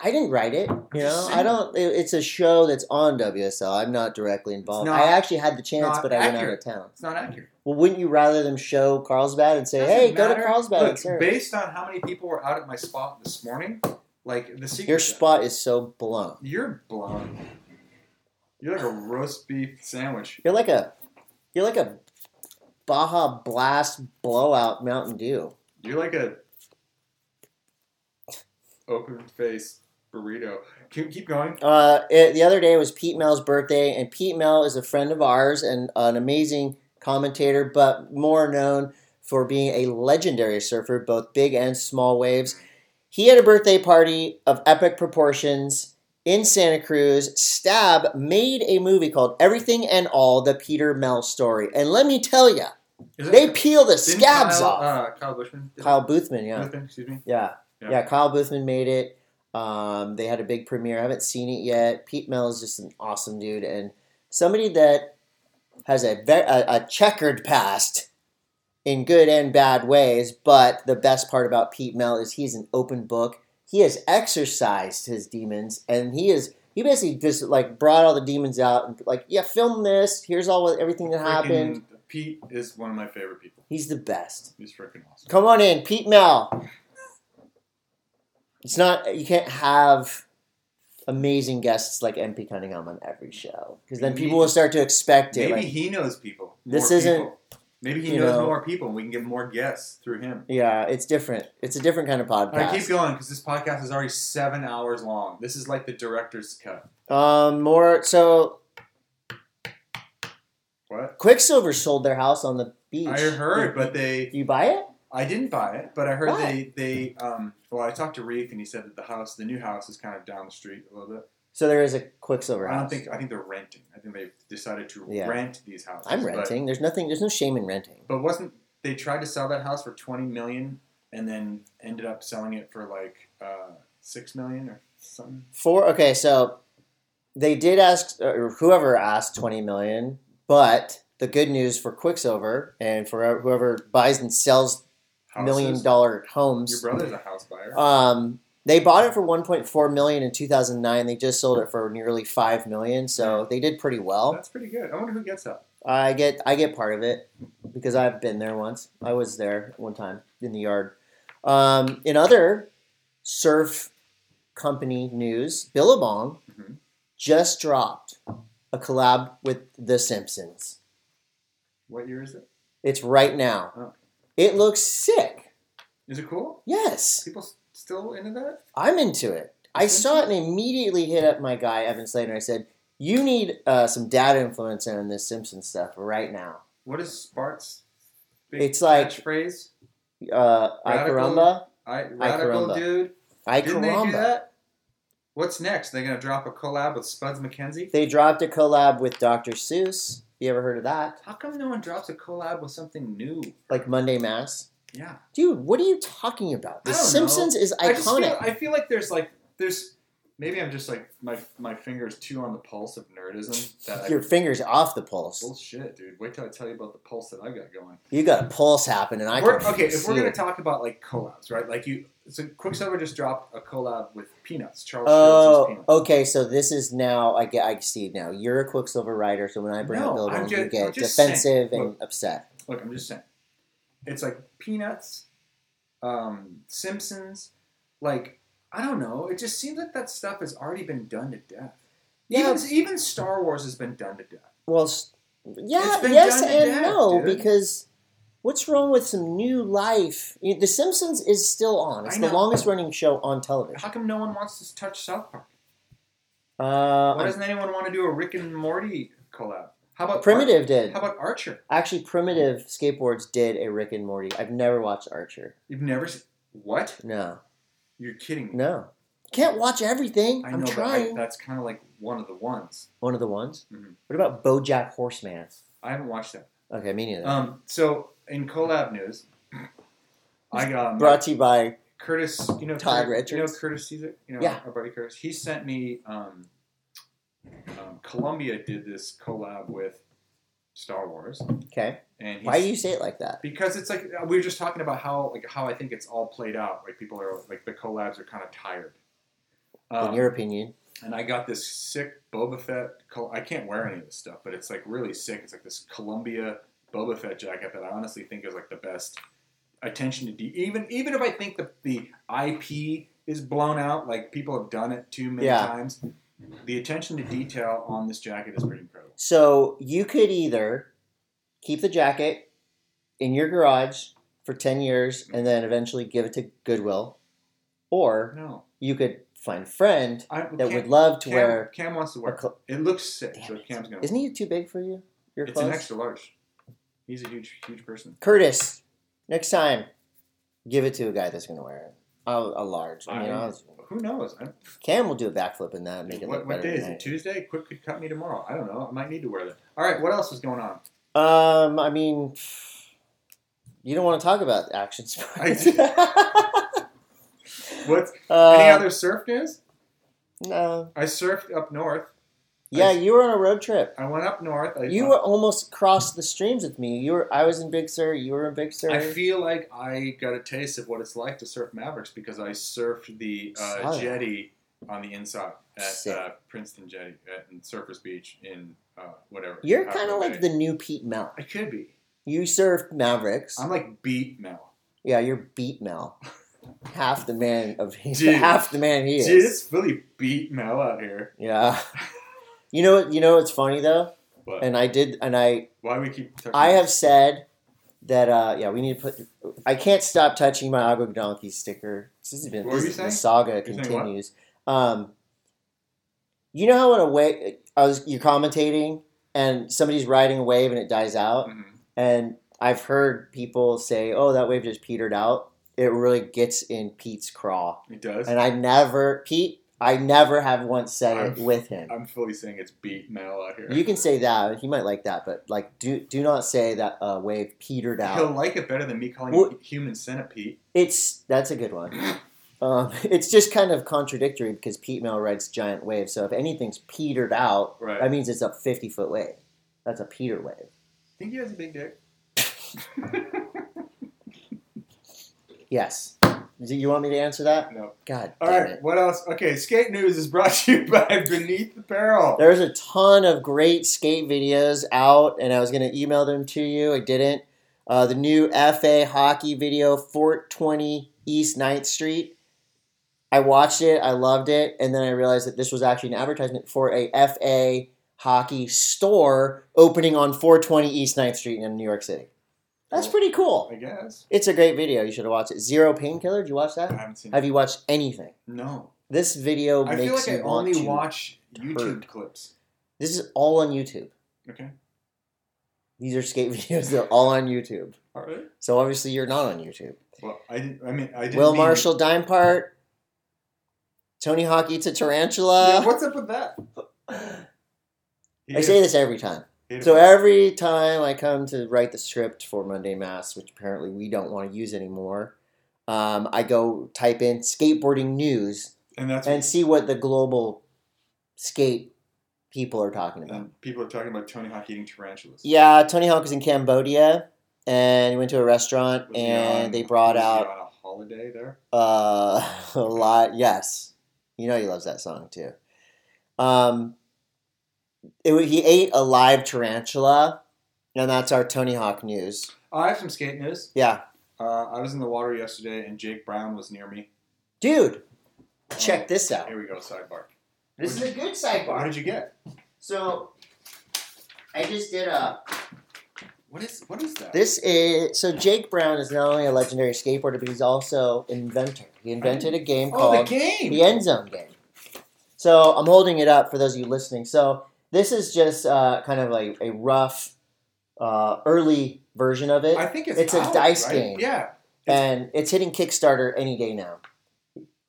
I didn't write it. You know, I don't. it- It's a show that's on WSL. I'm not directly involved. not- I actually had the chance, but I went out of town. It's not accurate. Well, wouldn't you rather them show Carlsbad and say, Doesn't "Hey, go to matter. Carlsbad and Look, surf"? based on how many people were out at my spot this morning, like the secret. Your spot is so blown. You're blown. You're like a roast beef sandwich. You're like a, you're like a Baja Blast blowout Mountain Dew. You're like a open face burrito. Keep, keep going. Uh, it, the other day was Pete Mel's birthday, and Pete Mel is a friend of ours and an amazing commentator, but more known for being a legendary surfer, both big and small waves. He had a birthday party of epic proportions in Santa Cruz. Stab made a movie called Everything and All: The Peter Mel Story, and let me tell you, it- they peel the scabs Kyle, off. Uh, Kyle Bushman. Kyle? Boothman, yeah. Boothman, excuse me. Yeah. Yeah. yeah, Kyle Boothman made it. Um, they had a big premiere. I haven't seen it yet. Pete Mel is just an awesome dude and somebody that has a, a, a checkered past in good and bad ways. But the best part about Pete Mel is he's an open book. He has exercised his demons, and he is he basically just like brought all the demons out and like, yeah, film this. Here's all what everything that happened. Pete is one of my favorite people. He's the best. He's freaking awesome. Come on in, Pete Mel. It's not you can't have amazing guests like MP Cunningham on every show because then people will start to expect it. Maybe Like, he knows people. This isn't, people. Maybe he you knows know- more people, and we can get more guests through him. yeah, it's different. It's a different kind of All right, podcast. keep going because this podcast is already seven hours long. This is like the director's cut. Um, more so. What? Quiksilver sold their house on the beach. I heard, You- but they. you buy it? I didn't buy it, but I heard Why? they they um. Well, I talked to Reef, and he said that the house, the new house, is kind of down the street a little bit. So there is a Quiksilver I don't house. think I think they're renting. I think they've decided to Yeah. rent these houses. I'm but- renting. There's nothing. There's no shame in renting. But wasn't they tried to sell that house for twenty million and then ended up selling it for like uh, six million or something? Four. okay, so they did ask, or whoever asked twenty million, but the good news for Quiksilver and for whoever buys and sells million dollar homes, Your brother's a house buyer. um, they bought it for one point four million in two thousand nine. They just sold it for nearly five million, so they did pretty well. That's pretty good. I wonder who gets that. I get I get part of it because I've been there once. I was there one time in the yard. Um, in other surf company news, Billabong Mhm. just dropped a collab with The Simpsons. What year is it? It's right now. Oh. It looks sick. Is it cool? Yes, People still into that? I'm into it. I saw it and immediately hit up my guy Evan Slater. I said, "You need uh, some data influence in this Simpsons stuff right now." What is big It's like- catchphrase? Uh, I Radical- caramba, I radical dude. I Didn't they do caramba. that? What's next? They're gonna drop a collab with Spuds MacKenzie. They dropped a collab with Dr. Seuss. You ever heard of that? How come no one drops a collab with something new? Like Monday Mass. Yeah. Dude, what are you talking about? The I Simpsons is I just feel, iconic. I feel like there's like there's maybe I'm just like my my fingers too on the pulse of nerdism. That Your I, fingers off the pulse. bullshit, dude. Wait till I tell you about the pulse that I got going. You got a pulse happening. And I We're- okay, if we're see gonna talk about like collabs, right? Like you, so Quiksilver just dropped a collab with Peanuts. Charles Oh, Peanuts. okay. So this is now. I get. I see now. You're a Quiksilver writer. So when I bring No, up I'm you get defensive and upset. Look, I'm just saying, it's like Peanuts, um, Simpsons, like I don't know. It just seems like that stuff has already been done to death. Yeah. Even even Star Wars has been done to death. Well, yeah, yes and death, no, dude. because what's wrong with some new life? The Simpsons is still on. It's the longest running show on television. How come no one wants to touch South Park? Uh, Why doesn't anyone want to do a Rick and Morty collab? How about Primitive Ar- did. How about Archer? Actually, Primitive Skateboards did a Rick and Morty. I've never watched Archer. You've never seen what? No, You're kidding me. no, can't watch everything. I I'm know, but I, trying. that's kind of like one of the ones. One of the ones. Mhm. What about BoJack Horseman? I haven't watched that. Okay, me neither. Um, so in collab news, I got Brought to you by Curtis. You know Todd Curtis, You know Richards? Curtis Caesar. You know Yeah. our buddy Curtis. He sent me. Um, um, Columbia did this collab with Star Wars, okay. and Why do you say it like that? Because it's like we were just talking about how like how I think it's all played out. Like people are like the collabs are kind of tired. In Um, your opinion? and I got this sick Boba Fett. I can't wear any of this stuff, but it's like really sick. It's like this Columbia Boba Fett jacket that I honestly think is like the best attention to de- even even if I think the the IP is blown out, like people have done it too many Yeah. times. The attention to detail on this jacket is pretty incredible. So you could either keep the jacket in your garage for ten years and then eventually give it to Goodwill, or No, you could find a friend I, that Cam, would love to Cam, wear. Cam wants to A wear. cl- It looks sick, so it. Cam's gonna. Isn't he too big for you? Your it's clothes. an extra large. He's a huge, huge person. Curtis, next time, give it to a guy that's going to wear it. A, a large. I mean, I-. Who knows? I, Cam will do a backflip in that and make it what what day is it? Tuesday? Quick could cut me tomorrow. I don't know. I might need to wear that. All right. What else is going on? Um, I mean, you don't want to talk about action sports. What's Uh, any other surf news? No. I surfed up north. Yeah, you were on a road trip. I went up north. I, You were almost crossed the streams with me. You were. I was in Big Sur. You were in Big Sur. I feel like I got a taste of what it's like to surf Mavericks because I surfed the uh, jetty on the inside at uh, Princeton Jetty at Surfers Beach in uh, whatever. You're kind of like the new Pete Mel. I could be. You surfed Mavericks. I'm like beat Mel. yeah, you're beat Mel. Half the man of Dude. half the man he is. Dude, it's really beat Mel out here. Yeah. You know? You know what's funny though, But and I did, and I why we keep? I have said that. uh Yeah, we need to put. I can't stop touching my Agua Donkey sticker. This has been What this the saga You're continues. Um, you know how when a wave, I was you're commentating and somebody's riding a wave and it dies out, Mhm. and I've heard people say, "Oh, that wave just petered out." It really gets in Pete's craw, It does. and I never Pete. I never have once said it I'm- with him. I'm fully saying it's beat Mel out here. You can say that. He might like that, but like, do do not say that uh, wave petered out. He'll like it better than me calling Well- it human centipede. It's that's a good one. Um, it's just kind of contradictory because Pete Mel rides giant waves. So if anything's petered out, Right. that means it's a fifty foot wave. That's a Peter wave. think he has a big dick. Yes. Do you want me to answer that? no. God All damn right. it. What else? Okay. Skate news is brought to you by Beneath the Barrel. There's a ton of great skate videos out, and I was going to email them to you. I didn't. Uh, the new FA hockey video, Fort 20 East 9th Street. I watched it, I loved it, and then I realized that this was actually an advertisement for a FA hockey store opening on 420 East 9th Street in New York City. That's pretty cool. I guess. It's a great video. You should have watched it. Zero Painkiller. Did you watch that? I haven't seen. Have you watched anything? No. This video I makes feel like I you want only to. watch YouTube hurt. clips. This is all on YouTube. Okay. These are skate videos. They're all on YouTube. All right. So obviously you're not on YouTube. Well, I didn't. I mean, I didn't. Will mean- Marshall dime part. Tony Hawk eats a tarantula. Yeah, what's up with that? I say this every time. So every time I come to write the script for Monday Mass, which apparently we don't want to use anymore, um, I go type in skateboarding news and that's and see what the global skate people are talking about. people are talking about Tony Hawk eating tarantulas. Yeah, Tony Hawk was in Cambodia and he went to a restaurant Was and on- they brought out on a holiday there. uh, a lot. Yes, you know he loves that song too. Um, it, he ate a live tarantula, and that's our Tony Hawk news. Oh, I have some skate news. Yeah, Uh, I was in the water yesterday, and Jake Brown was near me. dude, Oh, check this out. Here we go. Sidebar. This is a good sidebar. What did you get? So, I just did a. What is what is that? This is so Jake Brown is not only a legendary skateboarder, but he's also an inventor. He invented a game oh, the called game. the end zone game. So I'm holding it up for those of you listening. So This is just uh, kind of like a rough, uh, early version of it, I think it's It's a dice right? game. Yeah, and it's hitting Kickstarter any day now.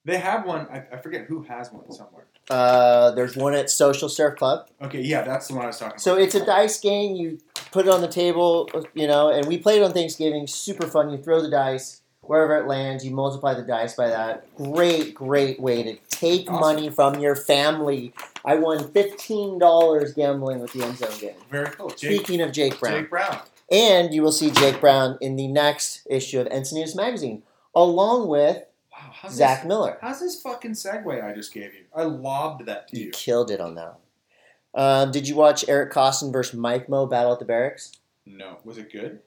they have one. I, I forget who has one somewhere. Uh, there's one at Social Surf Club. Okay, yeah, that's the one I was talking So about. it's a dice game. You put it on the table, you know, and we played on Thanksgiving. Super fun. You throw the dice wherever it lands. You multiply the dice by that. Great, great way to take Awesome. money from your family. I won fifteen dollars gambling with the end zone game. Very cool. Jake, Speaking of Jake Brown, Jake Brown. and you will see Jake Brown in the next issue of Encinitas magazine, along with Wow, Zach This, Miller. how's this fucking segue I just gave you? I lobbed that to You you. killed it on that one. Um, did you watch Eric Koston versus Mike Mo battle at the barracks? No, was it good?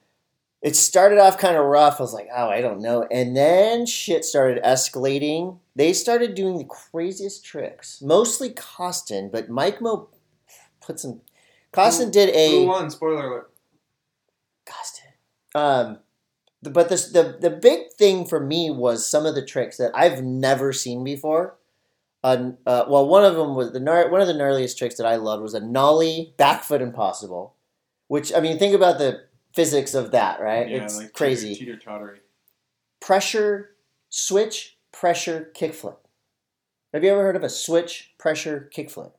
It started off kind of rough. I was like, oh, I don't know. And then shit started escalating. They started doing the craziest tricks. Mostly Koston, but Mike Mo put some. Koston Who- did Who a. won? Spoiler alert. Koston. Um, but this, the the big thing for me was some of the tricks that I've never seen before. Uh, uh, well, one of them was the one of the gnarliest tricks that I loved was a nollie back foot impossible, which I mean, think about the physics of that, right? Yeah, it's like crazy. Teeter tottery. pressure switch pressure kickflip. Have you ever heard of a switch pressure kickflip?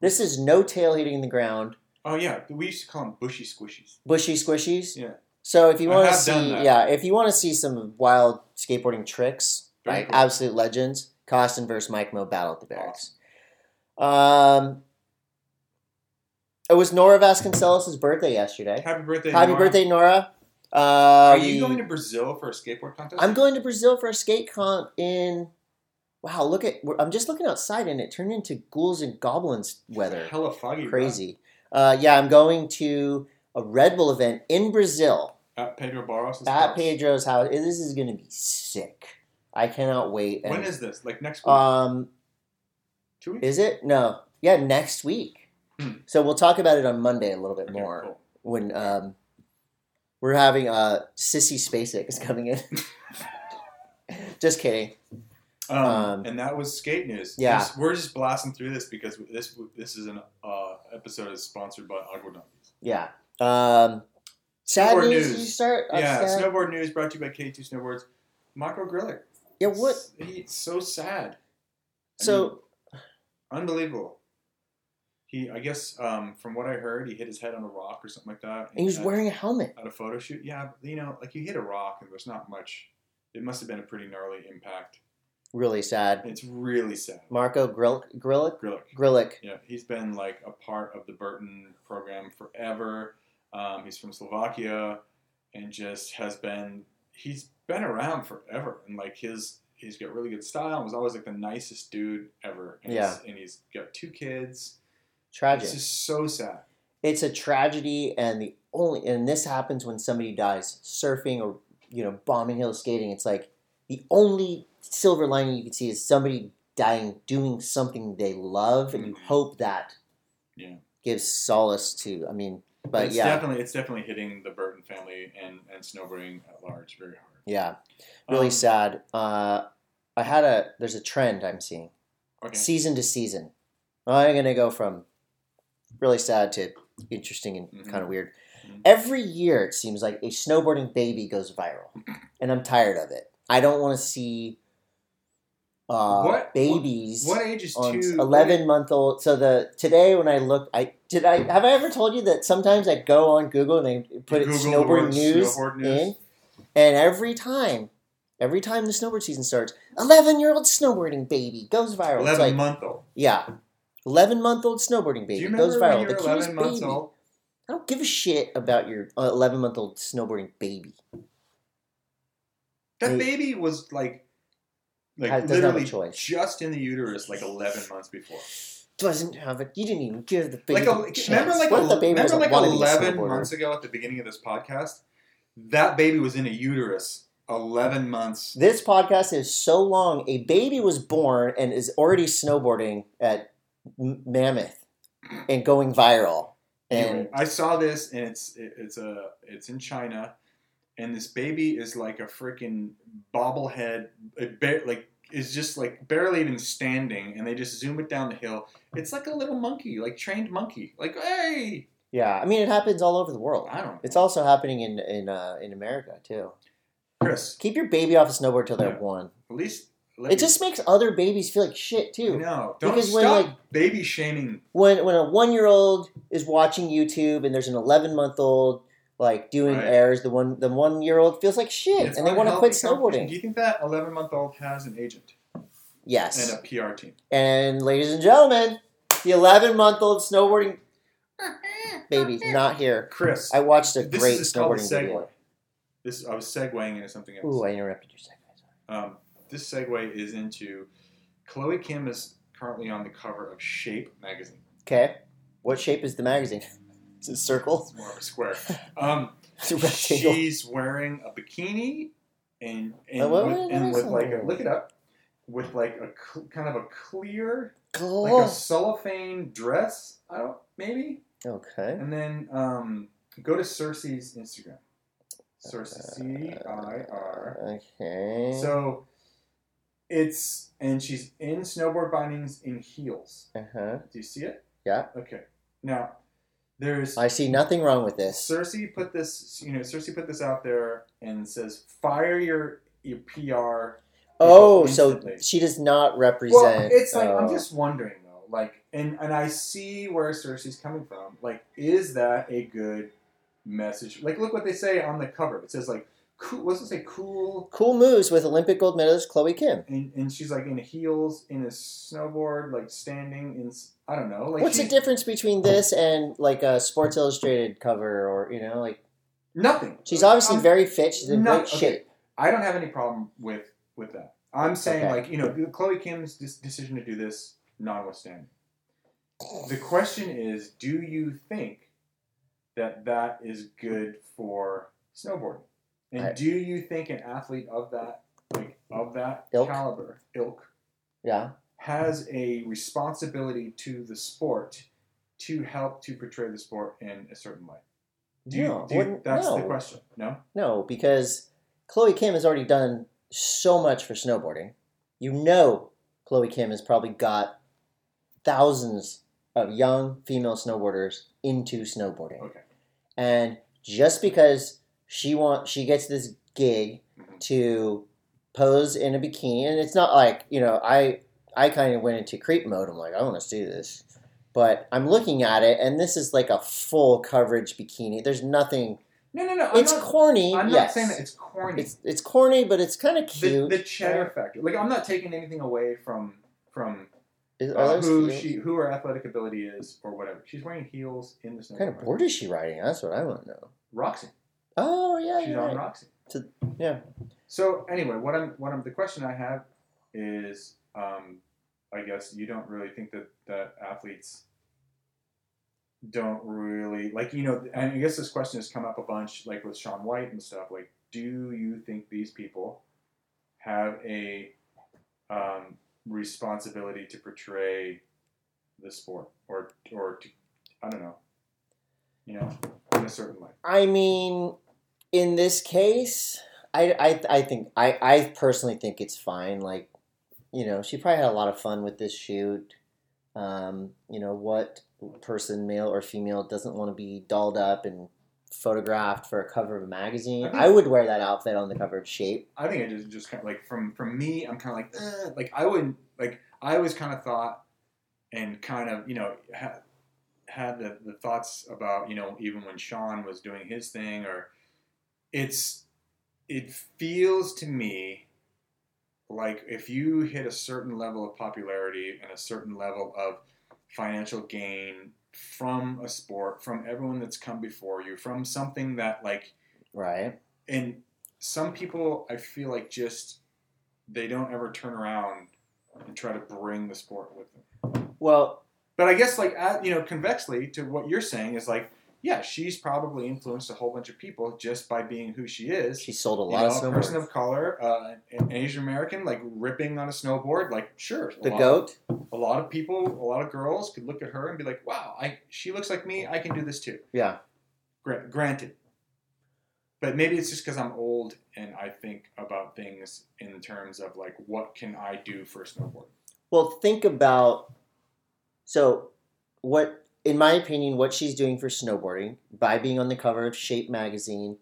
This is no tail hitting the ground, Oh yeah, we used to call them bushy squishies. bushy squishies. Yeah. So if you want to see, yeah, if you want to see some wild skateboarding tricks, Very like cool. absolute legends, Koston versus Mike Mo battle at the barracks. Um, it was Nora Vasconcellos' birthday yesterday. Happy birthday! Happy Nora. birthday, Nora! Uh, Are you going to Brazil for a skateboard contest? I'm going to Brazil for a skate comp in. Wow, look at! I'm just looking outside and it turned into ghouls and goblins weather. Hella foggy. Crazy. Uh, yeah, I'm going to a Red Bull event in Brazil At Pedro Barros' house? at house. Pedro's house. This is going to be sick. I cannot wait. When And, is this? Like next week? um? Two weeks. Is it no? Yeah, next week. So we'll talk about it on Monday a little bit Okay, more cool. when um we're having uh Sissy Spacek is coming in. just kidding. Um, Um, and that was skate news. yeah. This- we're just blasting through this because this this is an uh, episode is sponsored by Agua Donkeys. Yeah. Um, sad Snowboard news. start. yeah, snowboard news brought to you by K2 Snowboards. Marco Grillick. Yeah. What? He's so sad. I So mean, unbelievable. He, I guess, um, from what I heard, he hit his head on a rock or something like that. and he was wearing a helmet. at a photo shoot. Yeah, you know, like you hit a rock and there's not much. It must have been a pretty gnarly impact. Really sad. It's really sad. Marco Grill Grillick. Grillick. Grillick. Yeah, he's been like a part of the Burton program forever. Um, he's from Slovakia, and just has been. He's been around forever, and like his, he's got really good style. and Was always like the nicest dude ever. And Yeah. he's, and he's got two kids. Tragic. It's just so sad. It's a tragedy, and the only and this happens when somebody dies surfing or you know bombing hill skating. It's like the only silver lining you can see is somebody dying doing something they love, and you Mhm. hope that Yeah. gives solace to. I mean, but it's yeah, definitely it's definitely hitting the Burton family and and snowboarding at large very hard. yeah, really Um, sad. Uh, I had a there's a trend I'm seeing. Okay. season to season. I'm gonna go from really sad to interesting and Mhm. kind of weird. Mhm. Every year, it seems like a snowboarding baby goes viral, and I'm tired of it. I don't want to see uh, What- babies What age is too? 11 month old. So the today when I looked, I did I have I ever told you that sometimes I go on Google and I put it news, snowboard news? in, and every time. Every time the snowboard season starts, 11 year old snowboarding baby goes viral. Eleven like, month old. yeah. 11 month old snowboarding baby goes viral. The cutest baby. old? I don't give a shit about your uh, 11 month old snowboarding baby. That Hey. baby was like, like Has- doesn't have a literally just in the uterus, like eleven months before. Doesn't have it. You didn't even give the baby Like, a, a chance. remember, like, what a, the baby remember like want to be a eleven months ago at the beginning of this podcast, that baby was in a uterus. Eleven months. This podcast is so long. A baby was born and is already snowboarding at Mammoth and going viral. And Anyway, I saw this, and it's it, it's a it's in China, and this baby is like a freaking bobblehead. Ba- like is just like barely even standing, and they just zoom it down the hill. It's like a little monkey, like trained monkey. Like, hey, Yeah, I mean it happens all over the world. I don't. It's also happening in in uh, in America too. Chris. Keep your baby off a snowboard till they're Yeah. one. At least let It me- just makes other babies feel like shit too. no. Don't Because when, stop like- baby shaming. When when a one year old is watching YouTube and there's an eleven month old like doing Right. airs, the one the one year old feels like shit It's and they want to quit snowboarding. Do you think that 11 month old has an agent Yes. and a PR team? And ladies and gentlemen, the 11 month old snowboarding baby's not here. Chris, I watched a this great is snowboarding segue. video. This I was segueing into something else. Ooh, I interrupted your second. Um, this segue is into Chloe Kim is currently on the cover of Shape magazine. Okay. What shape is the magazine? Is it circle? It's more of a square. Um, It's a rectangle. she's wearing a bikini and and, Oh, with, and with like a, look it up with like a cl- kind of a clear like a cellophane dress. I don't maybe. Okay. And then um, go to Circe's Instagram. Circe, C I R. Okay. So it's and she's in snowboard bindings in heels. uh huh. Do you see it? Yeah. Okay. Now there's I see nothing wrong with this. Circe put this. You know, Circe put this out there and says, "Fire your your PR." Oh, so instantly." she does not represent. Well, it's like I'm oh. just wondering though, like, and and I see where Circe's coming from. Like, is that a good message? Like, look what they say on the cover. It says like, cool. What's it say? Cool. cool moves with Olympic gold medalist Chloe Kim. And, and she's like in heels, in a snowboard, like standing in. I don't know. Like, What's the difference between this and like a Sports Illustrated cover, or you know, like Nothing. she's obviously I'm- very fit. She's in No, great okay. shape. I don't have any problem with with that. I'm saying Okay. like you know Chloe Kim's dis- decision to do this notwithstanding. The question is, do you think that that is good for snowboarding? And I- do you think an athlete of that like of that Ilk? caliber, ilk, Yeah. has a responsibility to the sport to help to portray the sport in a certain light? Do you, No, do you- that's the no. question. No. No, because Chloe Kim has already done so much for snowboarding. You know, Chloe Kim has probably got thousands of young female snowboarders into snowboarding. Okay. And just because she want she gets this gig to pose in a bikini, and it's not like you know I I kind of went into creep mode. I'm like I want to do this, but I'm looking at it, and this is like a full coverage bikini. There's nothing. No, no, no. I'm It's not, corny. I'm not yes. saying that it's corny. It's it's corny, but it's kind of cute. the cheddar factor. Like I'm not taking anything away from from Is, uh, who she who her athletic ability is or whatever. She's wearing heels in the snow. What kind of board is she riding? That's what I want to know. Roxy. Oh yeah, She's on right. Roxy. To- yeah. So anyway, what I'm what I'm the question I have is um, I guess you don't really think that that athletes don't really like you know and I guess this question has come up a bunch like with Shaun White and stuff like do you think these people have a um, responsibility to portray the sport or or to I don't know you know in a certain way? I mean, in this case, I, I, I think I, I personally think it's fine. Like, you know, she probably had a lot of fun with this shoot. Um, you know, what person, male or female, doesn't want to be dolled up and photographed for a cover of a magazine? I think- I would wear that outfit on the cover of Shape. I think it just just kind of like from from me, I'm kind of like eh, like I wouldn't like I always kind of thought and kind of you know had had the, the thoughts about you know even when Shaun was doing his thing or it's it feels to me like if you hit a certain level of popularity and a certain level of financial gain from a sport from everyone that's come before you from something that like Right. and some people I feel like just they don't ever turn around and try to bring the sport with them. Well, But I guess like you know convexly to what you're saying is like yeah she's probably influenced a whole bunch of people just by being who she is. she sold a You lot know, of a snowboards. person of color, uh, an Asian American, like ripping on a snowboard, like sure, the goat. A lot of people, a lot of girls could look at her and be like, "Wow, I she looks like me. I can do this too." Yeah. Gra- granted, but maybe it's just because I'm old and I think about things in terms of like, what can I do for a snowboard? Well, think about so what in my opinion what she's doing for snowboarding by being on the cover of Shape magazine,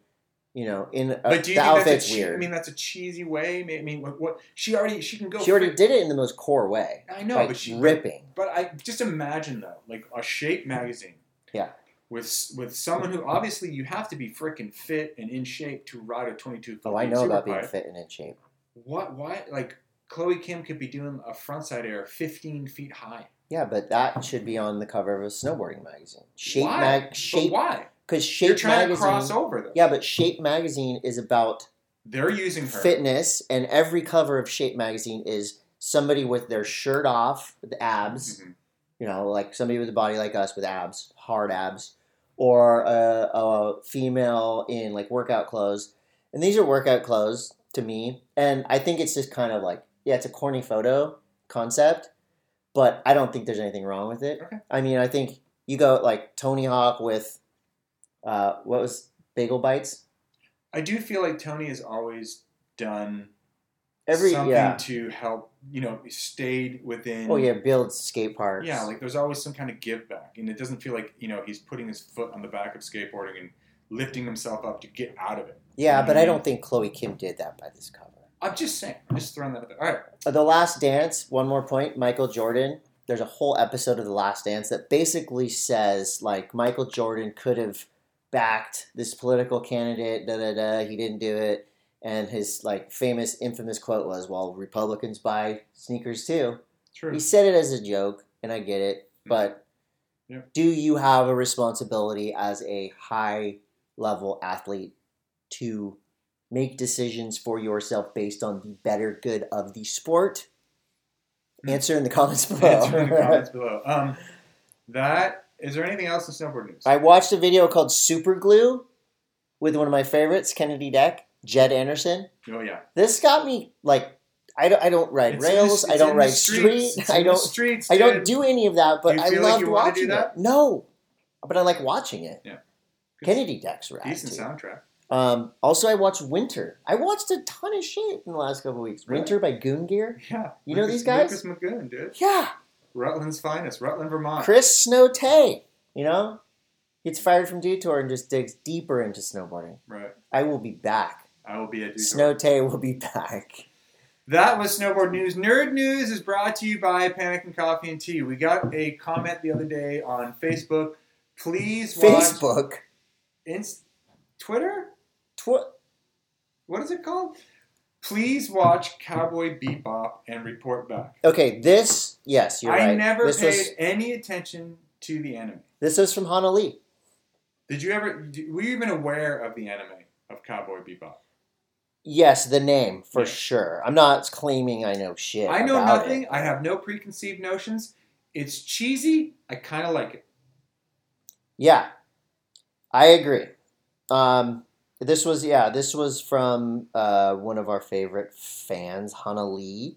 you know, in a, But do you the think that's outfit's a che- weird. I mean, that's a cheesy way. I mean, what, what she already she can go. she already fit- did it in the most core way. I know, by but she ripping. But I just imagine though, like a Shape magazine. Yeah. With with someone who obviously you have to be freaking fit and in shape to ride a 22 foot. Oh, I know about being fit and in shape. What? Why? Like Chloe Kim could be doing a frontside air 15 feet high. Yeah, but that should be on the cover of a snowboarding magazine. Shape why? mag But shape why? because You're Shape trying magazine. to cross over though. Yeah, but Shape magazine is about They're using her. fitness, and every cover of Shape magazine is somebody with their shirt off, with abs. Mhm. You know, like somebody with a body like us with abs, hard abs, or a, a female in like workout clothes. And these are workout clothes to me, and I think it's just kind of like yeah, it's a corny photo concept, but I don't think there's anything wrong with it. Okay. I mean, I think you go like Tony Hawk with uh, what was Bagel Bites. I do feel like Tony has always done Every something yeah. to help. You know, stayed within. Oh yeah, build skate parks. Yeah, like there's always some kind of give back, and it doesn't feel like you know he's putting his foot on the back of skateboarding and lifting himself up to get out of it. yeah, but I Mhm. don't think Chloe Kim did that by this cover. I'm just saying. I'm just throwing that out there. All right. Uh, The Last Dance. One more point. Michael Jordan. There's a whole episode of The Last Dance that basically says like Michael Jordan could have backed this political candidate. Da da da. He didn't do it. And his like famous, infamous quote was, "Well, Republicans buy sneakers too." True. He said it as a joke, and I get it. But Yeah. do you have a responsibility as a high level athlete to make decisions for yourself based on the better good of the sport? Hmm. Answer in the comments below. Answer in the comments below. Um, that is there anything else in snowboard news? I watched a video called Super Glue with one of my favorites, Kennedi Deck, Jed Anderson. oh yeah. This got me like I don't, I don't ride It's in the- rails. I don't ride streets. street. I don't streets. I don't do any of that, but You I like loved do watching that? it. No, but I like watching it. Yeah. Kennedi Deck's rad decent too. soundtrack. Um, also, I watched Winter. I watched a ton of shit in the last couple weeks. Really? Winter by Goon Gear. Yeah. You know these guys? Lucas Magoon, dude. Yeah, Rutland's finest, Rutland, Vermont. Chris Snowtay. You know, gets fired from Detour and just digs deeper into snowboarding. Right. I will be back. I will be at Detour. Snowtay will be back. That was Snowboard News. Nerd News is brought to you by Pannikin Coffee and Tea. We got a comment the other day on Facebook. Please watch Facebook, Inst- Twitter? Tw- What is it called? Please watch Cowboy Bebop and report back. Okay, this yes, you're I right. never this paid was any attention to the anime. this is from Honolulu. Did you ever? Were you even aware of the anime of Cowboy Bebop? Yes, the name for Yeah. sure. I'm not claiming I know shit. I know nothing. it. I have no preconceived notions. It's cheesy. I kind of like it. Yeah, I agree. Um, this was yeah, this was from uh, one of our favorite fans, Hana Lee.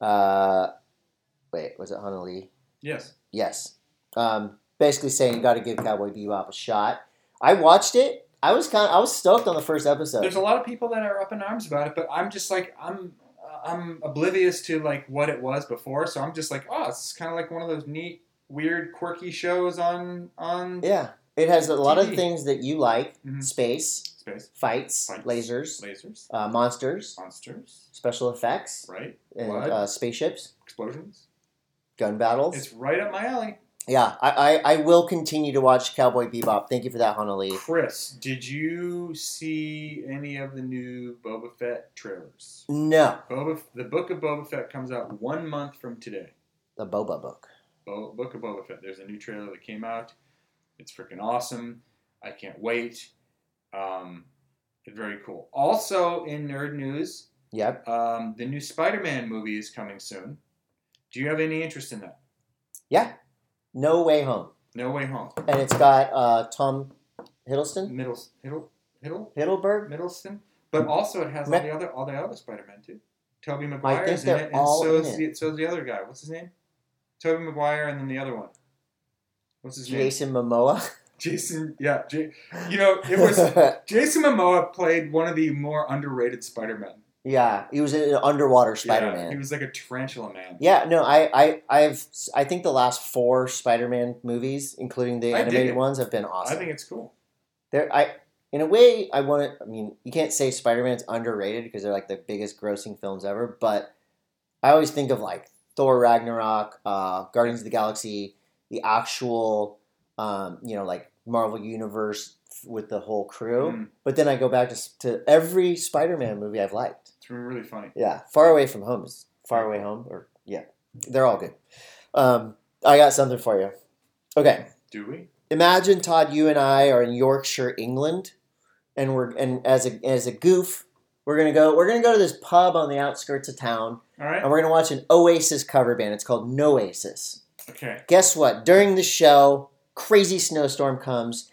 Uh, wait, was it Hana Lee? Yes. Yes. Um, basically saying you got to give Cowboy Bebop a shot. I watched it. I was kind. I was stoked on the first episode. There's a lot of people that are up in arms about it, but I'm just like I'm. I'm oblivious to like what it was before, so I'm just like, oh, it's kind of like one of those neat, weird, quirky shows on on yeah, it has a lot of things that you like: Mhm. space, space fights, Fights. lasers, lasers, uh, monsters, monsters, special effects, right? and Blood. uh, spaceships, Explosions. gun battles. It's right up my alley. Yeah, I, I, I will continue to watch Cowboy Bebop. Thank you for that, Honolulu. Chris, did you see any of the new Boba Fett trailers? No, Boba, the book of Boba Fett comes out one month from today. the Boba book. Bo- Book of Boba Fett. There's a new trailer that came out. It's freaking awesome. I can't wait. Um, very cool. Also, in nerd news, Yep. um, the new Spider-Man movie is coming soon. Do you have any interest in that? Yeah. No Way Home. No Way Home. And it's got uh, Tom Hiddleston? Middle, Hiddle, Hiddle, Hiddleberg? Middleston. But also, it has all the other all the other Spider-Man too. Tobey Maguire is in it, and so is the, so is the other guy. What's his name? Tobey Maguire, and then the other one. What's his name? Jason Momoa? Jason, yeah, J- you know, it was Jason Momoa played one of the more underrated Spider-Men. yeah, he was an underwater Spider-Man. he was like a tarantula man. Yeah, no, I, I, I've, I think the last four Spider-Man movies, including the I animated ones, have been awesome. I think it's cool. There, I, in a way, I want to. I mean, you can't say Spider-Man's underrated because they're like the biggest grossing films ever. But I always think of like Thor Ragnarok, uh, Guardians of the Galaxy, the actual, um, you know, like Marvel Universe with the whole crew. Mm, But then I go back to, to every Spider-Man movie I've liked. it's really funny. Yeah, Far Away from Home is Far Away Home, or yeah, they're all good. Um, I got something for you. Okay, Do we? imagine Todd, you and I are in Yorkshire, England, and we're and as a as a goof, we're gonna go we're gonna go to this pub on the outskirts of town, All right. and we're gonna watch an Oasis cover band. It's called Noasis. Okay. Guess what? During the show, crazy snowstorm comes.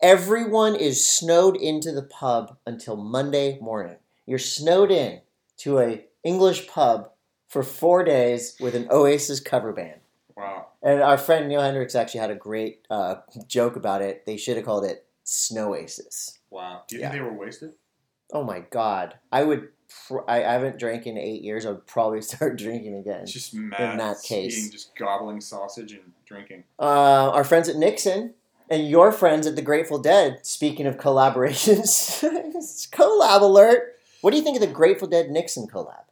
Everyone is snowed into the pub until Monday morning. You're snowed in to a English pub for four days with an Oasis cover band. Wow. And our friend Neil Hendricks actually had a great uh, joke about it. They should have called it Snow Oasis. Wow. Do you Yeah. think they were wasted? Oh my God! I would. Pr- I, haven't drank in eight years. I would probably start drinking again. It's just mad. that case. eating, just gobbling sausage and drinking. Uh, our friends at Nixon and your friends at the Grateful Dead. Speaking of collaborations, it's collab alert. What do you think of the Grateful Dead Nixon collab?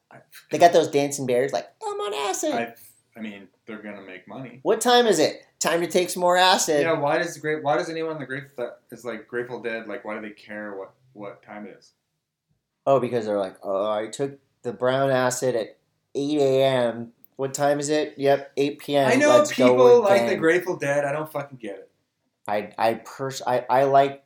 They got those dancing bears like I'm on acid. I, I mean, they're gonna make money. what time is it? Time to take some more acid. Yeah. Why does the great? Why does anyone in the Grateful is like Grateful Dead? Like, why do they care what what time it is? Oh, because they're like, oh, I took the brown acid at 8 a.m. What time is it? Yep, 8 p.m. I know Let's people like the Grateful Dead. I don't fucking get it. I I pers- I, I like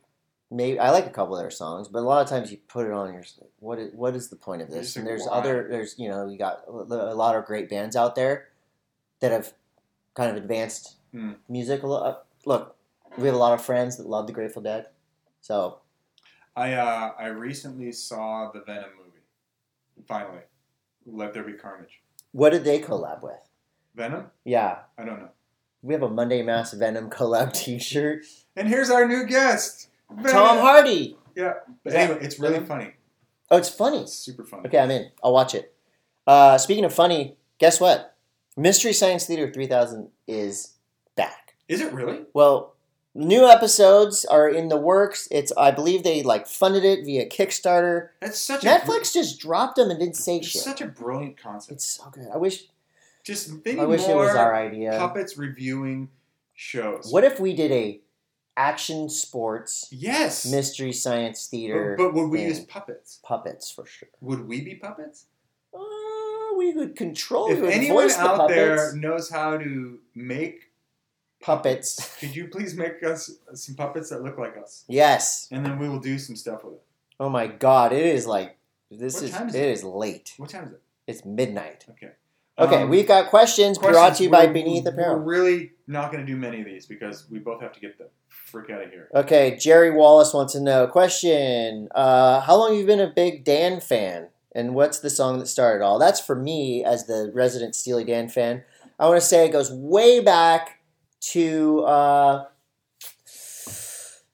maybe I like a couple of their songs, but a lot of times you put it on, and you're just like, what is what is the point of this? And there's other there's you know you got a lot of great bands out there that have kind of advanced Hmm. music a lot. Look, we have a lot of friends that love the Grateful Dead, so I uh, I recently saw the Venom movie. Finally, Let There Be Carnage. what did they collab with? Venom? Yeah, I don't know. we have a Monday Mass Venom collab T-shirt. And here's our new guest, Venom. Tom Hardy. Yeah, but Is that anyway, it's really funny. Oh, it's funny. It's super funny. Okay, I'm in. I'll watch it. Uh, speaking of funny, guess what? Mystery Science Theater 3000 is back. Is it really? Well, new episodes are in the works. It's I believe they like funded it via Kickstarter. That's such a Netflix just dropped them and didn't say It's shit. such a brilliant concept. It's so good. I wish Just maybe I wish it was our idea. puppets reviewing shows. What if we did a action sports Yes. mystery science theater But, but would we use puppets? puppets for sure? Would we be puppets? Uh, we would control. if anyone voice the out there knows how to make puppets. could you please make us some puppets that look like us? Yes. And then we will do some stuff with it. Oh my god, it is like this What is time is it it? is late. What time is it? It's midnight. Okay. Okay, Um, we've got questions, questions brought to you by BN3TH We're really not going to do many of these because we both have to get the freak out of here. Okay, Jerry Wallace wants to know question: uh, How long have you been a big Dan fan, and what's the song that started all? That's for me as the resident Steely Dan fan. I want to say it goes way back to, uh,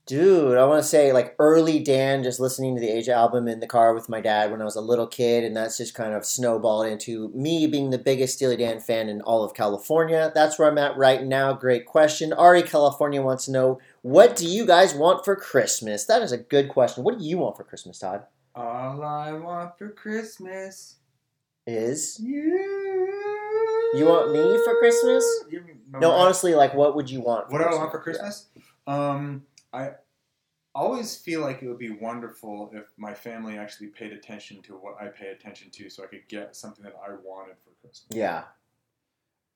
dude. I want to say like early Dan, just listening to the Aja album in the car with my dad when I was a little kid, and that's just kind of snowballed into me being the biggest Steely Dan fan in all of California. That's where I'm at right now. Great question. Ari California wants to know what do you guys want for Christmas? That is a good question. What do you want for Christmas, Todd? All I want for Christmas Is you. You want me for Christmas? You no, honestly, like what would you want? For What do I want for Christmas? Um, I always feel like it would be wonderful if my family actually paid attention to what I pay attention to, so I could get something that I wanted for Christmas. Yeah,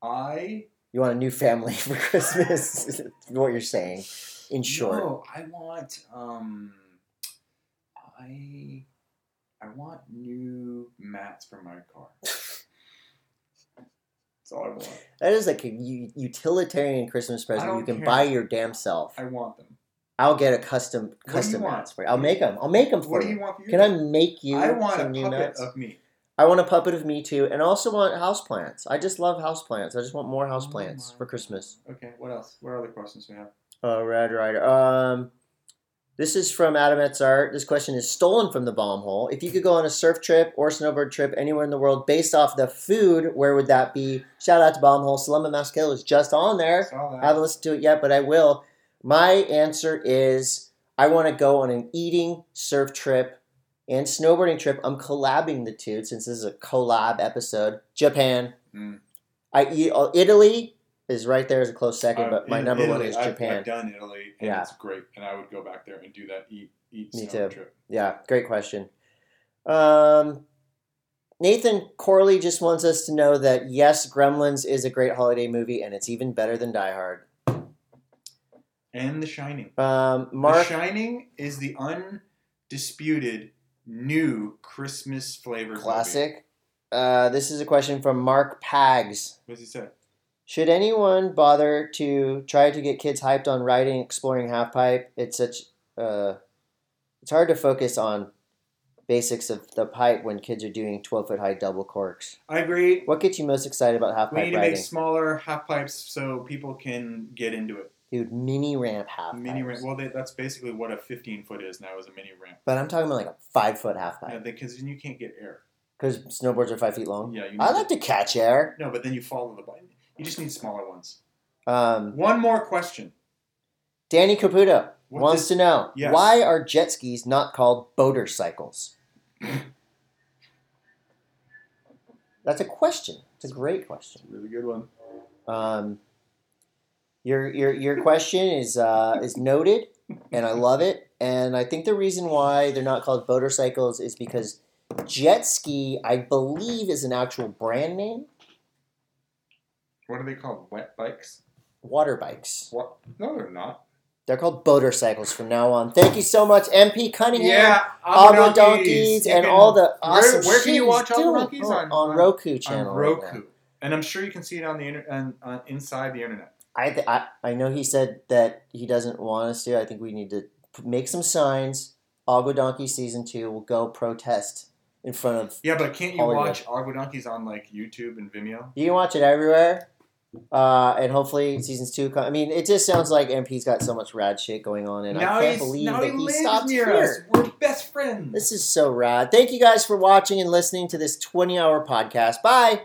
I you want a new family for Christmas? is what you're saying, in short. no, I want um, I I want new mats for my car. That's all I want. That is like a u- utilitarian Christmas present you can care. buy your damn self. I want them. I'll get a custom custom mats for you. I'll make them. I'll make them for What do you. you want for your Can I make you I want some a puppet mats? of me. I want a puppet of me too, and I also want houseplants. I just love houseplants. I just want more houseplants Oh for Christmas. Okay, what else? What other questions we have? Oh, Red Ryder. Um, this is from Adam Art. This question is stolen from the bomb hole. If you could go on a surf trip or snowboard trip anywhere in the world based off the food, where would that be? Shout out to Bomb Hole. Sal Masekela is just on there. I haven't listened to it yet, but I will. My answer is I want to go on an eating surf trip and snowboarding trip. I'm collabing the two since this is a collab episode. Japan. Mm. I eat uh, Italy is right there as a close second, Uh, but my in number one Italy, is I've- Japan. I've, done Italy, and Yeah. it's great, and I would go back there and do that eat eat Me too. trip. Yeah, great question. Um, Nathan Corley just wants us to know that yes, Gremlins is a great holiday movie, and it's even better than Die Hard. And The Shining. Um, Mark, The Shining is the undisputed new Christmas flavor classic. Uh, this is a question from Mark Pags. What does he say? Should anyone bother to try to get kids hyped on riding, exploring half pipe? It's such uh, it's hard to focus on basics of the pipe when kids are doing twelve foot high double corks. I agree. What gets you most excited about half pipe? We need to riding? make smaller half pipes so people can get into it. Dude, mini ramp half Mini ramp. Well, they, that's basically what a 15 foot is now is a mini ramp. But I'm talking about like a five foot half Yeah, pipe because then you can't get air. because snowboards are five feet long. Yeah, you I like to catch air. No, but then you follow the button. You just need smaller ones. Um, One more question. Danny Caputo What wants does- to know Yes. why are jet skis not called boater cycles? That's a question. It's a great question. Really good one. Um, your your your question is uh, is noted, and I love it. And I think the reason why they're not called boater cycles is because jet ski, I believe, is an actual brand name. What are they called? Wet bikes? Water bikes. What? No, they're not. They're called boater cycles from now on. Thank you so much, MP Cunningham. Yeah, Agua Donkeys You and can- all the Where- awesome where can you watch Agua. Donkeys? Oh, On- on Roku channel. on Roku, now. and I'm sure you can see it on the inter- on, on inside the internet. I, th- I I know he said that he doesn't want us to. I think we need to p- make some signs. Agua Donkey season two will go protest in front of. Yeah, but can't you Hollywood. watch Agua Donkeys on like YouTube and Vimeo? You can watch it everywhere, uh, and hopefully seasons two. Come, I mean, it just sounds like MP's got so much rad shit going on, and now I can't believe that he he stopped here. us. We're best friends. This is so rad. Thank you guys for watching and listening to this twenty-hour podcast. Bye.